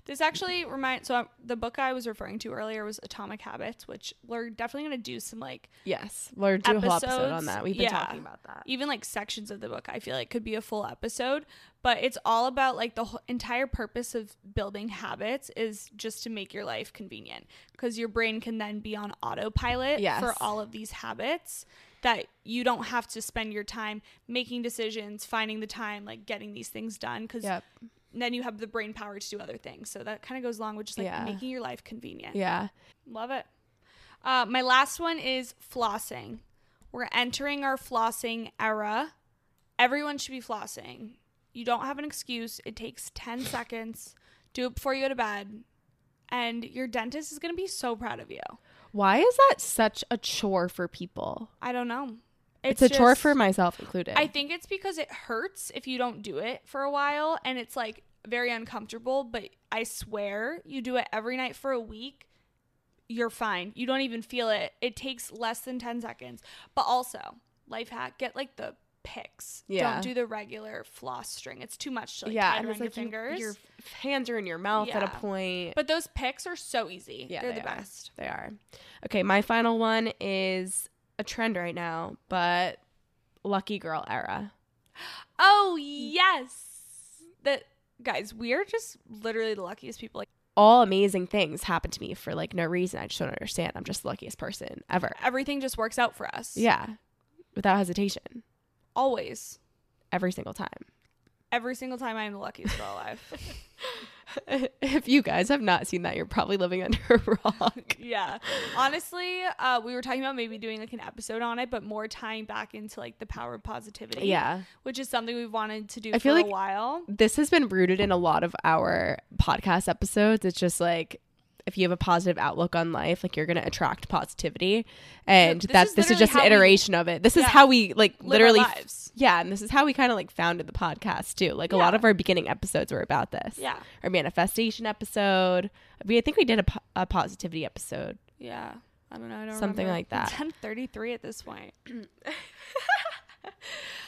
Speaker 2: This actually reminds so um, the book I was referring to earlier was Atomic Habits, which we're definitely going to do some like
Speaker 1: Yes. We'll do a whole episode on that. We've been
Speaker 2: yeah.
Speaker 1: talking about that.
Speaker 2: even like sections of the book I feel like could be a full episode, but it's all about like the whole, entire purpose of building habits is just to make your life convenient because your brain can then be on autopilot
Speaker 1: Yes.
Speaker 2: for all of these habits that you don't have to spend your time making decisions, finding the time like getting these things done because
Speaker 1: Yep.
Speaker 2: Then you have the brain power to do other things. So that kind of goes along with just like
Speaker 1: Yeah.
Speaker 2: making your life convenient.
Speaker 1: Yeah.
Speaker 2: Love it. Uh, my last one is flossing. We're entering our flossing era. Everyone should be flossing. You don't have an excuse. It takes 10 seconds. Do it before you go to bed. And your dentist is going to be so proud of you.
Speaker 1: Why is that such a chore for people?
Speaker 2: I don't know.
Speaker 1: It's, a chore for myself included.
Speaker 2: I think it's because it hurts if you don't do it for a while and it's like very uncomfortable, but I swear you do it every night for a week, you're fine. You don't even feel it. It takes less than 10 seconds. But also, life hack, get like the picks.
Speaker 1: Yeah.
Speaker 2: Don't do the regular floss string. It's too much to like
Speaker 1: yeah,
Speaker 2: tie around
Speaker 1: it's
Speaker 2: your
Speaker 1: like you-
Speaker 2: fingers.
Speaker 1: your hands are in your mouth at a point.
Speaker 2: but those picks are so easy.
Speaker 1: Yeah,
Speaker 2: They're
Speaker 1: they
Speaker 2: the
Speaker 1: are.
Speaker 2: best.
Speaker 1: They are. Okay, my final one is a trend right now, but lucky girl era. <gasps>
Speaker 2: Oh, yes. That guys, we are just literally the luckiest people. Like
Speaker 1: All amazing things happen to me for like no reason. I just don't understand. I'm just the luckiest person ever.
Speaker 2: everything just works out for us.
Speaker 1: Yeah. Without hesitation.
Speaker 2: Always.
Speaker 1: Every single time.
Speaker 2: Every single time I'm the luckiest girl alive. <laughs> <laughs>
Speaker 1: if you guys have not seen that, you're probably living <laughs> under a rock. <laughs>
Speaker 2: yeah. Honestly, uh, we were talking about maybe doing like an episode on it, but more tying back into like the power of positivity.
Speaker 1: Yeah.
Speaker 2: Which is something we've wanted to do
Speaker 1: I feel
Speaker 2: for
Speaker 1: like-
Speaker 2: a while.
Speaker 1: This has been rooted in a lot of our podcast episodes. It's just like if you have a positive outlook on life, like you're gonna attract positivity. And
Speaker 2: this
Speaker 1: that
Speaker 2: is
Speaker 1: this is just an
Speaker 2: how we-
Speaker 1: iteration of it. This is how we like literally. Yeah, and this is how we kind of like founded the podcast too. Like a lot of our beginning episodes were about this.
Speaker 2: Yeah.
Speaker 1: Our manifestation episode. We I think we did a, po- a positivity episode.
Speaker 2: Yeah. I don't know. I don't
Speaker 1: Something
Speaker 2: remember.
Speaker 1: like that. <laughs>
Speaker 2: 1033 at this point. <clears throat>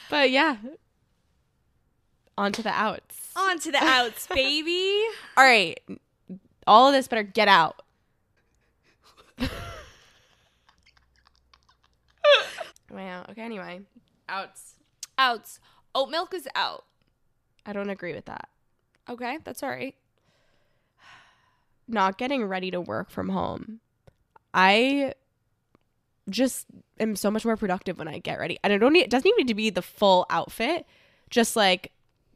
Speaker 1: But yeah. On to the outs.
Speaker 2: On to the outs, baby. <laughs>
Speaker 1: All right. All of this better get out. <laughs> wow. Okay, anyway. Outs.
Speaker 2: Outs. Oat milk is out.
Speaker 1: I don't agree with that.
Speaker 2: Okay, that's all right. <sighs>
Speaker 1: Not getting ready to work from home. I just am so much more productive when I get ready. And I don't need, it doesn't even need to be the full outfit. Just like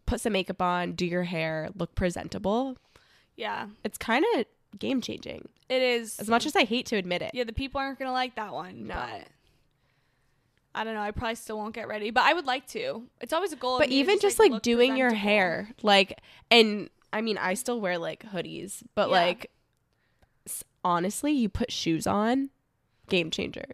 Speaker 1: put some makeup on, do your hair, look presentable.
Speaker 2: Yeah,
Speaker 1: It's kind of game changing.
Speaker 2: it is.
Speaker 1: As much as I hate to admit it.
Speaker 2: yeah, the people aren't gonna like that one.
Speaker 1: No.
Speaker 2: but I don't know. I probably still won't get ready, but I would like to. It's always a goal.
Speaker 1: but even just like,
Speaker 2: look
Speaker 1: doing your hair like and i mean i still wear like hoodies but
Speaker 2: Yeah.
Speaker 1: like honestly you put shoes on game changer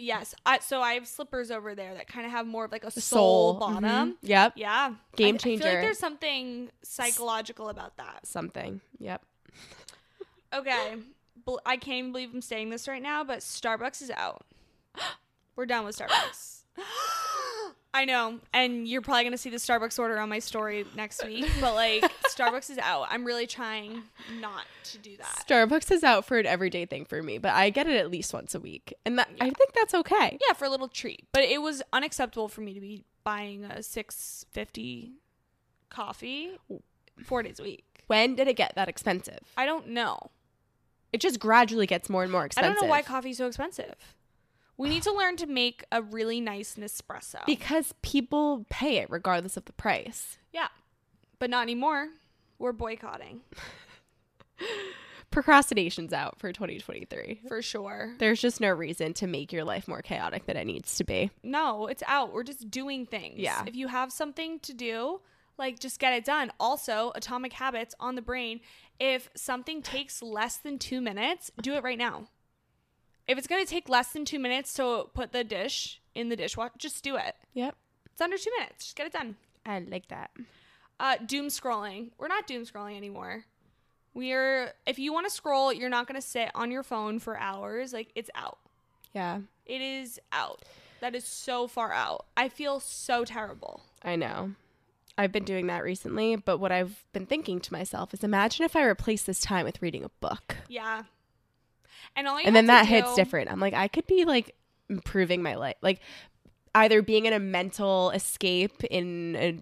Speaker 2: Yes. I, so I have slippers over there that kind of have more of like a
Speaker 1: The
Speaker 2: sole,
Speaker 1: mhm.
Speaker 2: bottom.
Speaker 1: yep
Speaker 2: Yeah.
Speaker 1: Game
Speaker 2: I- I feel like there's something psychological about that.
Speaker 1: something yep
Speaker 2: Okay. I can't even believe I'm saying this right now, but Starbucks is out. <gasps> We're done with Starbucks. <gasps> I know, and you're probably gonna see the Starbucks order on my story next week. But like, <laughs> Starbucks is out. I'm really trying not to do that.
Speaker 1: Starbucks is out for an everyday thing for me, but I get it at least once a week, and that I think that's okay.
Speaker 2: Yeah, for a little treat. But it was unacceptable for me to be buying a six fifty coffee four days a week.
Speaker 1: When did it get that expensive?
Speaker 2: I don't know.
Speaker 1: It just gradually gets more and more expensive.
Speaker 2: I
Speaker 1: expensive.
Speaker 2: don't know why coffee's so expensive. We need to learn to make a really nice Nespresso.
Speaker 1: because people pay it regardless of the price.
Speaker 2: yeah, but not anymore. We're boycotting <laughs>
Speaker 1: Procrastination's out for 2023.
Speaker 2: for sure.
Speaker 1: There's just no reason to make your life more chaotic than it needs to be.
Speaker 2: No, it's out. We're just doing things.
Speaker 1: Yeah.
Speaker 2: If you have something to do, like just get it done. Also, atomic habits on the brain. If something takes less than two minutes, do it right now. If it's going to take less than two minutes to put the dish in the dishwasher, just do it.
Speaker 1: Yep.
Speaker 2: It's under two minutes. Just get it done.
Speaker 1: I like that.
Speaker 2: Uh, doom scrolling. We're not doom scrolling anymore. We're, if you want to scroll, you're not going to sit on your phone for hours. Like, it's out.
Speaker 1: Yeah,
Speaker 2: It is out. That is so far out. I feel so terrible.
Speaker 1: I know. I've been doing that recently, but what I've been thinking to myself is imagine if I replace this time with reading a book.
Speaker 2: Yeah. And all
Speaker 1: and then that
Speaker 2: to
Speaker 1: hits different. I'm like, I could be like improving my life, like either being in a mental escape in a,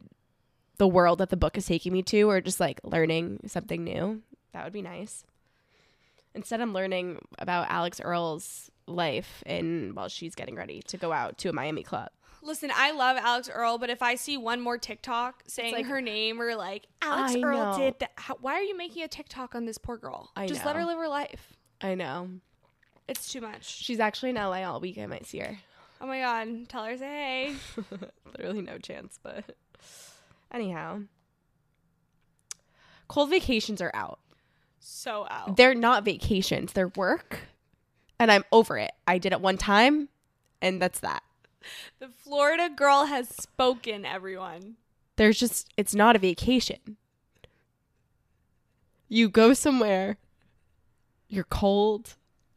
Speaker 1: the world that the book is taking me to, or just like learning something new. That would be nice. Instead, I'm learning about Alex Earle's life and while she's getting ready to go out to a Miami club.
Speaker 2: Listen, I love Alex Earle, but if I see one more TikTok saying
Speaker 1: like-
Speaker 2: her name or like Alex
Speaker 1: I
Speaker 2: Earle
Speaker 1: know.
Speaker 2: did that, how, why are you making a TikTok on this poor girl?
Speaker 1: I
Speaker 2: Just let her live her life.
Speaker 1: I know
Speaker 2: It's too much.
Speaker 1: she's actually in LA all week. I might see her.
Speaker 2: Oh my god, tell her say hey. <laughs>
Speaker 1: Literally no chance, but <laughs> anyhow, cold vacations are out.
Speaker 2: So out.
Speaker 1: They're not vacations, they're work. And I'm over it. I did it one time and that's that.
Speaker 2: The Florida girl has spoken, everyone.
Speaker 1: There's just it's not a vacation. You go somewhere. You're cold. <laughs>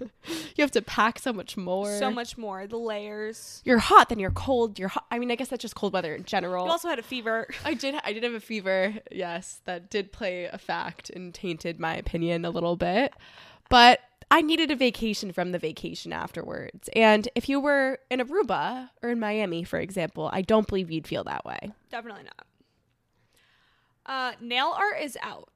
Speaker 1: you have to pack so much more.
Speaker 2: So much more. The layers.
Speaker 1: You're hot, then you're cold. You're hot. I mean, I guess that's just cold weather in general.
Speaker 2: You also had a fever. <laughs>
Speaker 1: I did. I did have a fever. Yes, that did play a fact and tainted my opinion a little bit. But I needed a vacation from the vacation afterwards. And if you were in Aruba or in Miami, for example, I don't believe you'd feel that way.
Speaker 2: Definitely not. Uh, nail art is out.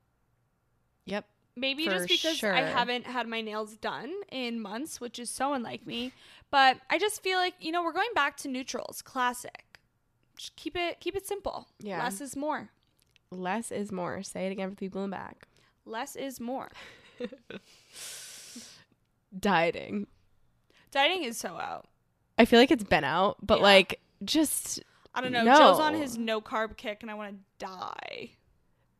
Speaker 1: Yep.
Speaker 2: Maybe just because I haven't had my nails done in months, which is so unlike me. But I just feel like you know we're going back to neutrals, classic. Just keep it keep it simple.
Speaker 1: Yeah.
Speaker 2: Less is more.
Speaker 1: Less is more. Say it again for people in the back.
Speaker 2: Less is more. <laughs>
Speaker 1: Dieting.
Speaker 2: Dieting is so out.
Speaker 1: I feel like it's been out, but
Speaker 2: Yeah.
Speaker 1: like just
Speaker 2: I don't know.
Speaker 1: No.
Speaker 2: Joe's on his no carb kick, and I want to die.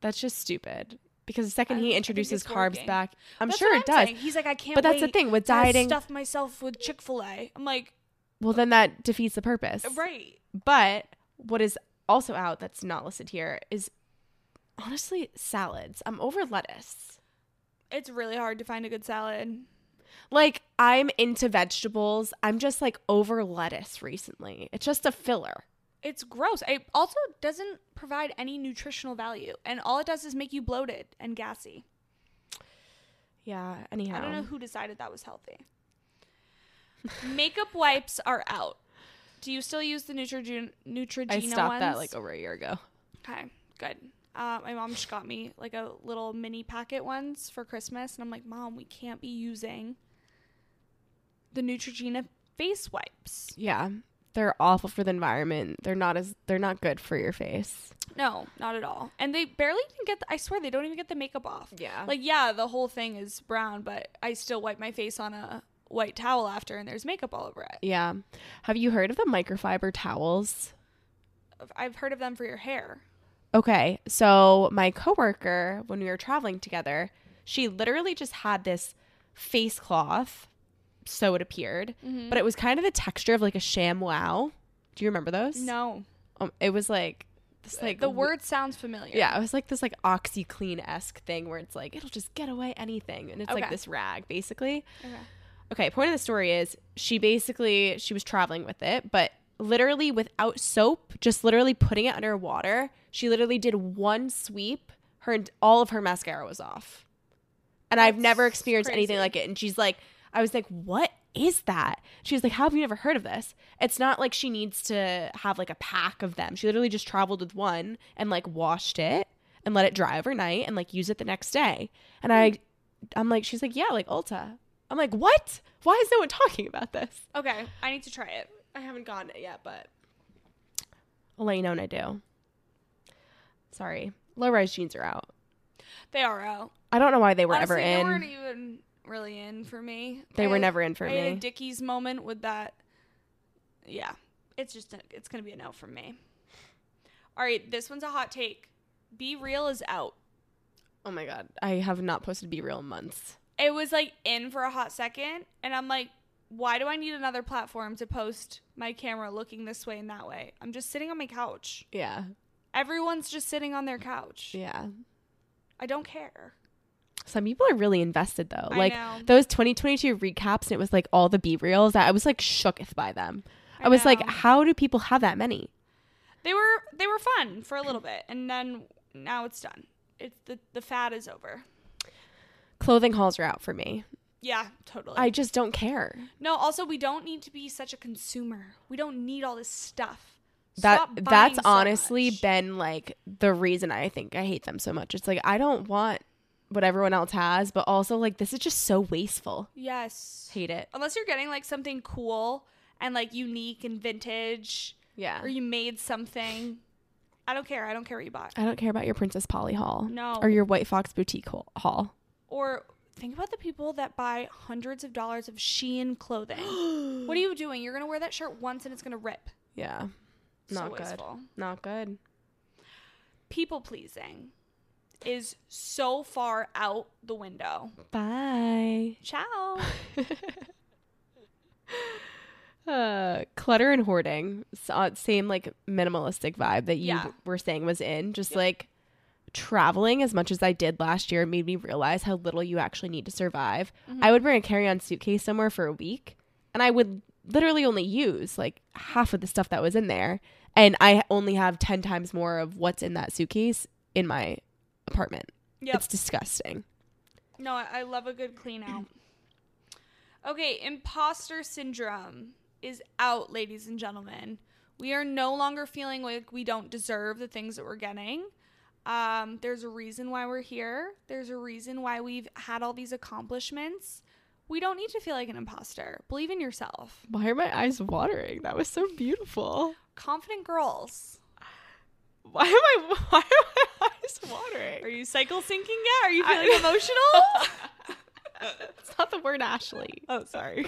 Speaker 1: that's just stupid. Because the second he introduces carbs
Speaker 2: working.
Speaker 1: back, I'm
Speaker 2: That's
Speaker 1: sure it
Speaker 2: I'm
Speaker 1: does.
Speaker 2: saying. He's like, I can't.
Speaker 1: But that's the thing with dieting.
Speaker 2: Stuff myself with Chick Fil A. I'm like,
Speaker 1: Well, then that defeats the purpose.
Speaker 2: Uh, right.
Speaker 1: But what is also out that's not listed here is honestly salads. I'm over lettuce.
Speaker 2: It's really hard to find a good salad.
Speaker 1: Like I'm into vegetables. I'm just like over lettuce recently. It's just a filler.
Speaker 2: It's gross. It also doesn't provide any nutritional value, and all it does is make you bloated and gassy.
Speaker 1: Yeah, anyhow.
Speaker 2: I don't know who decided that was healthy. Makeup wipes are out. Do you still use the Neutrogena, Neutrogena
Speaker 1: I stopped
Speaker 2: ones?
Speaker 1: that like over a year ago.
Speaker 2: Okay, good. Uh, my mom just got me like a little mini packet ones for Christmas, and I'm like, Mom, we can't be using the Neutrogena face wipes.
Speaker 1: Yeah. They're awful for the environment. They're not as they're not good for your face.
Speaker 2: No, not at all. And they barely even get. The, I swear they don't even get the makeup off.
Speaker 1: Yeah.
Speaker 2: Like, yeah, the whole thing is brown, but I still wipe my face on a white towel after, and there's makeup all over it.
Speaker 1: yeah. Have you heard of the microfiber towels?
Speaker 2: I've heard of them for your hair.
Speaker 1: Okay, so my coworker, when we were traveling together, she literally just had this face cloth, so it appeared,
Speaker 2: Mm-hmm.
Speaker 1: but it was kind of the texture of like a ShamWow. Do you remember those?
Speaker 2: No,
Speaker 1: Um, it was like this like
Speaker 2: the word sounds familiar.
Speaker 1: Yeah, it was like this like OxiClean esque thing where it's like it'll just get away anything, and it's like this rag basically.
Speaker 2: Okay.
Speaker 1: Okay, point of the story is she basically she was traveling with it, but literally without soap, just literally putting it under water. She literally did one sweep. Her all of her mascara was off. And I've never
Speaker 2: That's
Speaker 1: experienced anything like it. And she's like, I was like, what is that? She was like, how have you never heard of this? It's not like she needs to have like a pack of them. She literally just traveled with one and like washed it and let it dry overnight and like use it the next day. And I, I'm like, she's like, yeah, like Ulta. I'm like, what? Why is no one talking about this?
Speaker 2: Okay, I need to try it.
Speaker 1: I haven't gotten it yet, but I'll let you know when I do. Sorry, low rise jeans are out.
Speaker 2: They are out.
Speaker 1: I don't know why they were
Speaker 2: Honestly,
Speaker 1: ever
Speaker 2: They
Speaker 1: in.
Speaker 2: weren't even really in for me.
Speaker 1: They
Speaker 2: I
Speaker 1: were
Speaker 2: had-
Speaker 1: never in for
Speaker 2: I had a
Speaker 1: me.
Speaker 2: Dickies moment with that. Yeah, it's just a, it's gonna be a no from me. All right, this one's a hot take. BeReal is out.
Speaker 1: Oh my god, I have not posted BeReal in months.
Speaker 2: It was like in for a hot second, and I'm like, why do I need another platform to post my camera looking this way and that way? I'm just sitting on my couch.
Speaker 1: Yeah,
Speaker 2: Everyone's just sitting on their couch.
Speaker 1: yeah.
Speaker 2: I don't care.
Speaker 1: Some people are really invested though.
Speaker 2: I
Speaker 1: like
Speaker 2: know.
Speaker 1: those 2022 recaps, and it was like all the BeReals. That I was like shooketh by them. I, was like, how do people have that many?
Speaker 2: they were they were fun for a little bit, and then now it's done. It's the the fad is over.
Speaker 1: Clothing hauls are out for me.
Speaker 2: Yeah, totally.
Speaker 1: I just don't care.
Speaker 2: no, also we don't need to be such a consumer. We don't need all this stuff.
Speaker 1: that that's
Speaker 2: so
Speaker 1: honestly
Speaker 2: much.
Speaker 1: been like the reason I think I hate them so much. It's like I don't want what everyone else has, but also like this is just so wasteful.
Speaker 2: yes.
Speaker 1: Hate it.
Speaker 2: Unless you're getting like something cool and like unique and vintage,
Speaker 1: Yeah.
Speaker 2: or you made something. I don't care. I don't care what you bought.
Speaker 1: I don't care about your Princess Polly haul.
Speaker 2: No.
Speaker 1: Or your White Fox boutique haul-.
Speaker 2: Or think about the people that buy hundreds of dollars of Shein clothing. <gasps> what are you doing? You're gonna wear that shirt once and it's gonna rip.
Speaker 1: Yeah.
Speaker 2: So
Speaker 1: Not good.
Speaker 2: wasteful.
Speaker 1: Not good.
Speaker 2: People pleasing is so far out the window.
Speaker 1: Bye.
Speaker 2: Ciao. <laughs>
Speaker 1: Uh, clutter and hoarding. Uh, Same like minimalistic vibe that you
Speaker 2: Yeah.
Speaker 1: were saying was in. Just
Speaker 2: Yep.
Speaker 1: like traveling as much as I did last year made me realize how little you actually need to survive.
Speaker 2: Mm-hmm.
Speaker 1: I would bring a carry on suitcase somewhere for a week and I would literally only use like half of the stuff that was in there. And I only have 10 times more of what's in that suitcase in my apartment.
Speaker 2: Yep.
Speaker 1: It's disgusting.
Speaker 2: No, I, I love a good clean out. <clears throat> Okay, imposter syndrome is out, ladies and gentlemen. We are no longer feeling like we don't deserve the things that we're getting. Um, there's a reason why we're here. There's a reason why we've had all these accomplishments. We don't need to feel like an imposter. Believe in yourself.
Speaker 1: Why are my eyes watering? That was so beautiful.
Speaker 2: Confident girls.
Speaker 1: Why am I <laughs> why are my eyes watering?
Speaker 2: Are you cycle syncing yet? Are you
Speaker 1: I-
Speaker 2: feeling emotional? <laughs>
Speaker 1: It's not the word Ashley. Oh, sorry.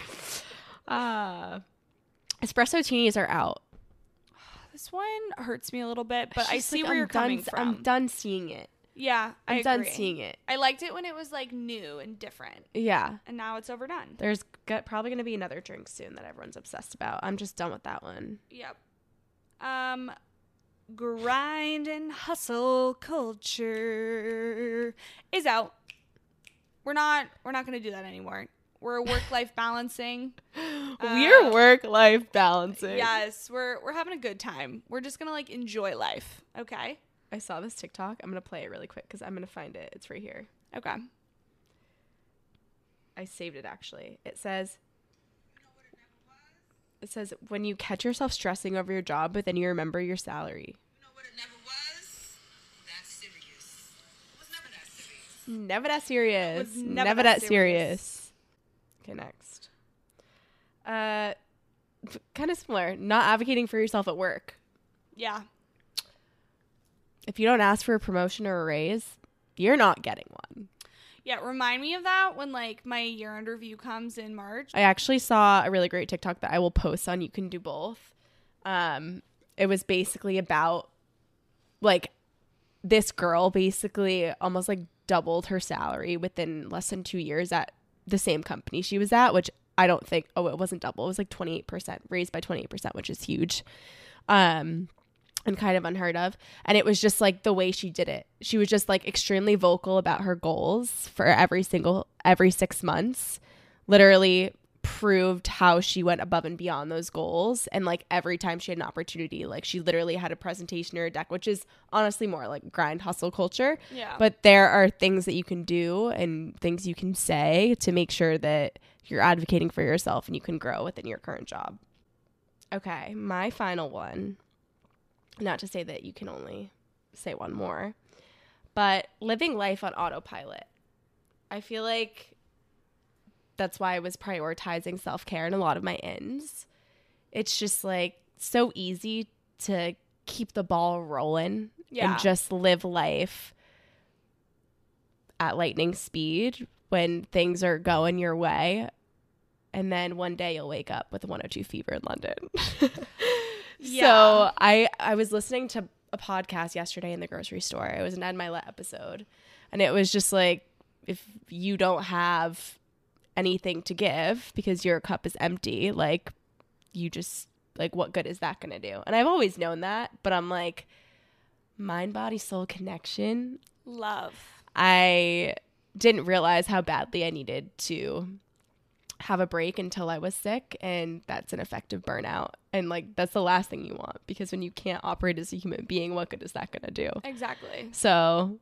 Speaker 1: Uh, espresso tinis are out.
Speaker 2: this one hurts me a little bit, but I see
Speaker 1: like,
Speaker 2: where
Speaker 1: I'm
Speaker 2: you're
Speaker 1: done,
Speaker 2: coming from.
Speaker 1: I'm done seeing it.
Speaker 2: Yeah, I
Speaker 1: I'm done
Speaker 2: agree.
Speaker 1: seeing it.
Speaker 2: I liked it when it was like new and different,
Speaker 1: Yeah.
Speaker 2: and now it's overdone.
Speaker 1: There's g- probably going to be another drink soon that everyone's obsessed about. I'm just done with that one.
Speaker 2: Yep. Um, grind and hustle culture is out. We're not. We're not going to do that anymore. We're work life balancing. <laughs>
Speaker 1: We're
Speaker 2: Uh,
Speaker 1: work life balancing.
Speaker 2: Yes, we're we're having a good time. We're just gonna like enjoy life. Okay.
Speaker 1: I saw this TikTok. I'm going to play it really quick because I'm going to find it. It's right here.
Speaker 2: Okay.
Speaker 1: I saved it actually. It says It says when you catch yourself stressing over your job but then you remember your salary.
Speaker 3: You know never? That serious. It was never that.
Speaker 1: Never that serious.
Speaker 2: Was
Speaker 1: Never,
Speaker 2: never
Speaker 1: that
Speaker 2: that
Speaker 1: serious. Okay, next. Uh <laughs> kind of similar. Not advocating for yourself at work.
Speaker 2: Yeah.
Speaker 1: If you don't ask for a promotion or a raise, you're not getting one.
Speaker 2: Yeah. Remind me of that when like my year end review comes in March.
Speaker 1: I actually saw a really great TikTok that I will post on. You can do both. Um, it was basically about like this girl basically almost like doubled her salary within less than two years at the same company she was at, which I don't think. Oh, it wasn't double. It was like twenty eight percent raised by twenty eight percent, which is huge. Um, and kind of unheard of. And it was just like the way she did it. She was just like extremely vocal about her goals for every single every 6 months. Literally proved how she went above and beyond those goals and like every time she had an opportunity like she literally had a presentation or a deck which is honestly more like grind hustle culture
Speaker 2: Yeah.
Speaker 1: but there are things that you can do and things you can say to make sure that you're advocating for yourself and you can grow within your current job okay my final one not to say that you can only say one more but living life on autopilot i feel like that's why I was prioritizing self care in a lot of my ends. It's just like so easy to keep the ball rolling
Speaker 2: Yeah.
Speaker 1: and just live life at lightning speed when things are going your way. And then one day you'll wake up with a 102 fever in London. <laughs>
Speaker 2: Yeah.
Speaker 1: So I I was listening to a podcast yesterday in the grocery store. It was an Ed Mylett episode. And it was just like if you don't have anything to give because your cup is empty, like you just like what good is that going to do? And I've always known that, but I'm like mind body soul connection.
Speaker 2: Love.
Speaker 1: I didn't realize how badly I needed to have a break until I was sick and that's an effective burnout. And like that's the last thing you want because when you can't operate as a human being, what good is that going to do?
Speaker 2: Exactly.
Speaker 1: So,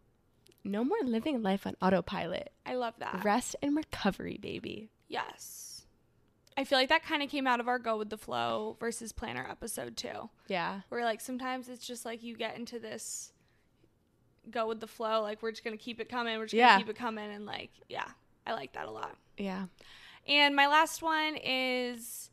Speaker 1: no more living life on autopilot.
Speaker 2: I love that.
Speaker 1: Rest and recovery, baby.
Speaker 2: yes. I feel like that kind of came out of our go with the flow versus planner episode too.
Speaker 1: Yeah.
Speaker 2: Where like sometimes it's just like you get into this go with the flow, like we're just gonna keep it coming, we're just
Speaker 1: Yeah.
Speaker 2: gonna keep it coming, and like yeah, I like that a lot.
Speaker 1: Yeah.
Speaker 2: And my last one is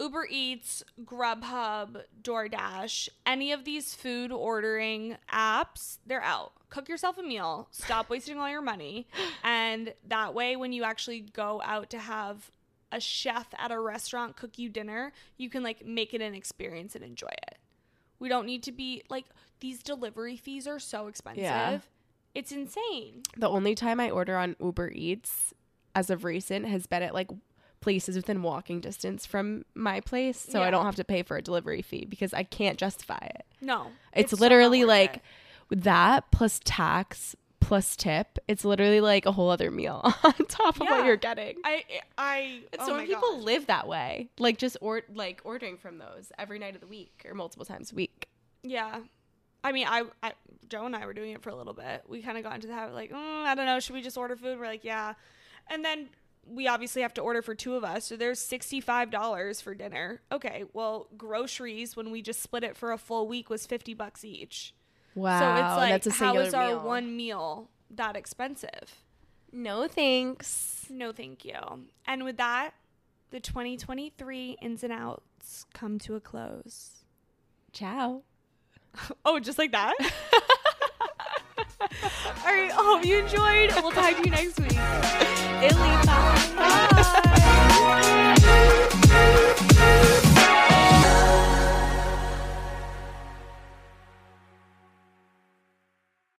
Speaker 2: Uber Eats, Grubhub, DoorDash. Any of these food ordering apps, they're out. Cook yourself a meal. Stop wasting all your money. And that way, when you actually go out to have a chef at a restaurant cook you dinner, you can like make it an experience and enjoy it. We don't need to be like these delivery fees are so expensive.
Speaker 1: Yeah.
Speaker 2: It's insane.
Speaker 1: The only time I order on Uber Eats as of recent has been at like places within walking distance from my place. So
Speaker 2: Yeah.
Speaker 1: I don't have to pay for a delivery fee because I can't justify it.
Speaker 2: No.
Speaker 1: It's,
Speaker 2: not
Speaker 1: literally like
Speaker 2: it.
Speaker 1: that plus tax plus tip, it's literally like a whole other meal <laughs> on top of what you're getting.
Speaker 2: I I
Speaker 1: And
Speaker 2: oh
Speaker 1: so many people
Speaker 2: God.
Speaker 1: live that way, like just or like ordering from those every night of the week or multiple times a week.
Speaker 2: Yeah. I mean, I, I Joe and I were doing it for a little bit. We kind of got into the habit, like, mm, I don't know, should we just order food? We're like, yeah. And then we obviously have to order for two of us, so there's sixty-five dollars for dinner. Okay, well, groceries when we just split it for a full week was fifty bucks each.
Speaker 1: Wow,
Speaker 2: so it's like,
Speaker 1: that's a
Speaker 2: how
Speaker 1: singular
Speaker 2: is our
Speaker 1: meal.
Speaker 2: one meal that expensive?
Speaker 1: No thanks.
Speaker 2: No, thank you. And with that, the 2023 ins and outs come to a close.
Speaker 1: Ciao. <laughs>
Speaker 2: Oh, just like that? <laughs> All right. I hope you enjoyed. We'll talk to you next week.
Speaker 1: Ily, bye.
Speaker 2: Bye.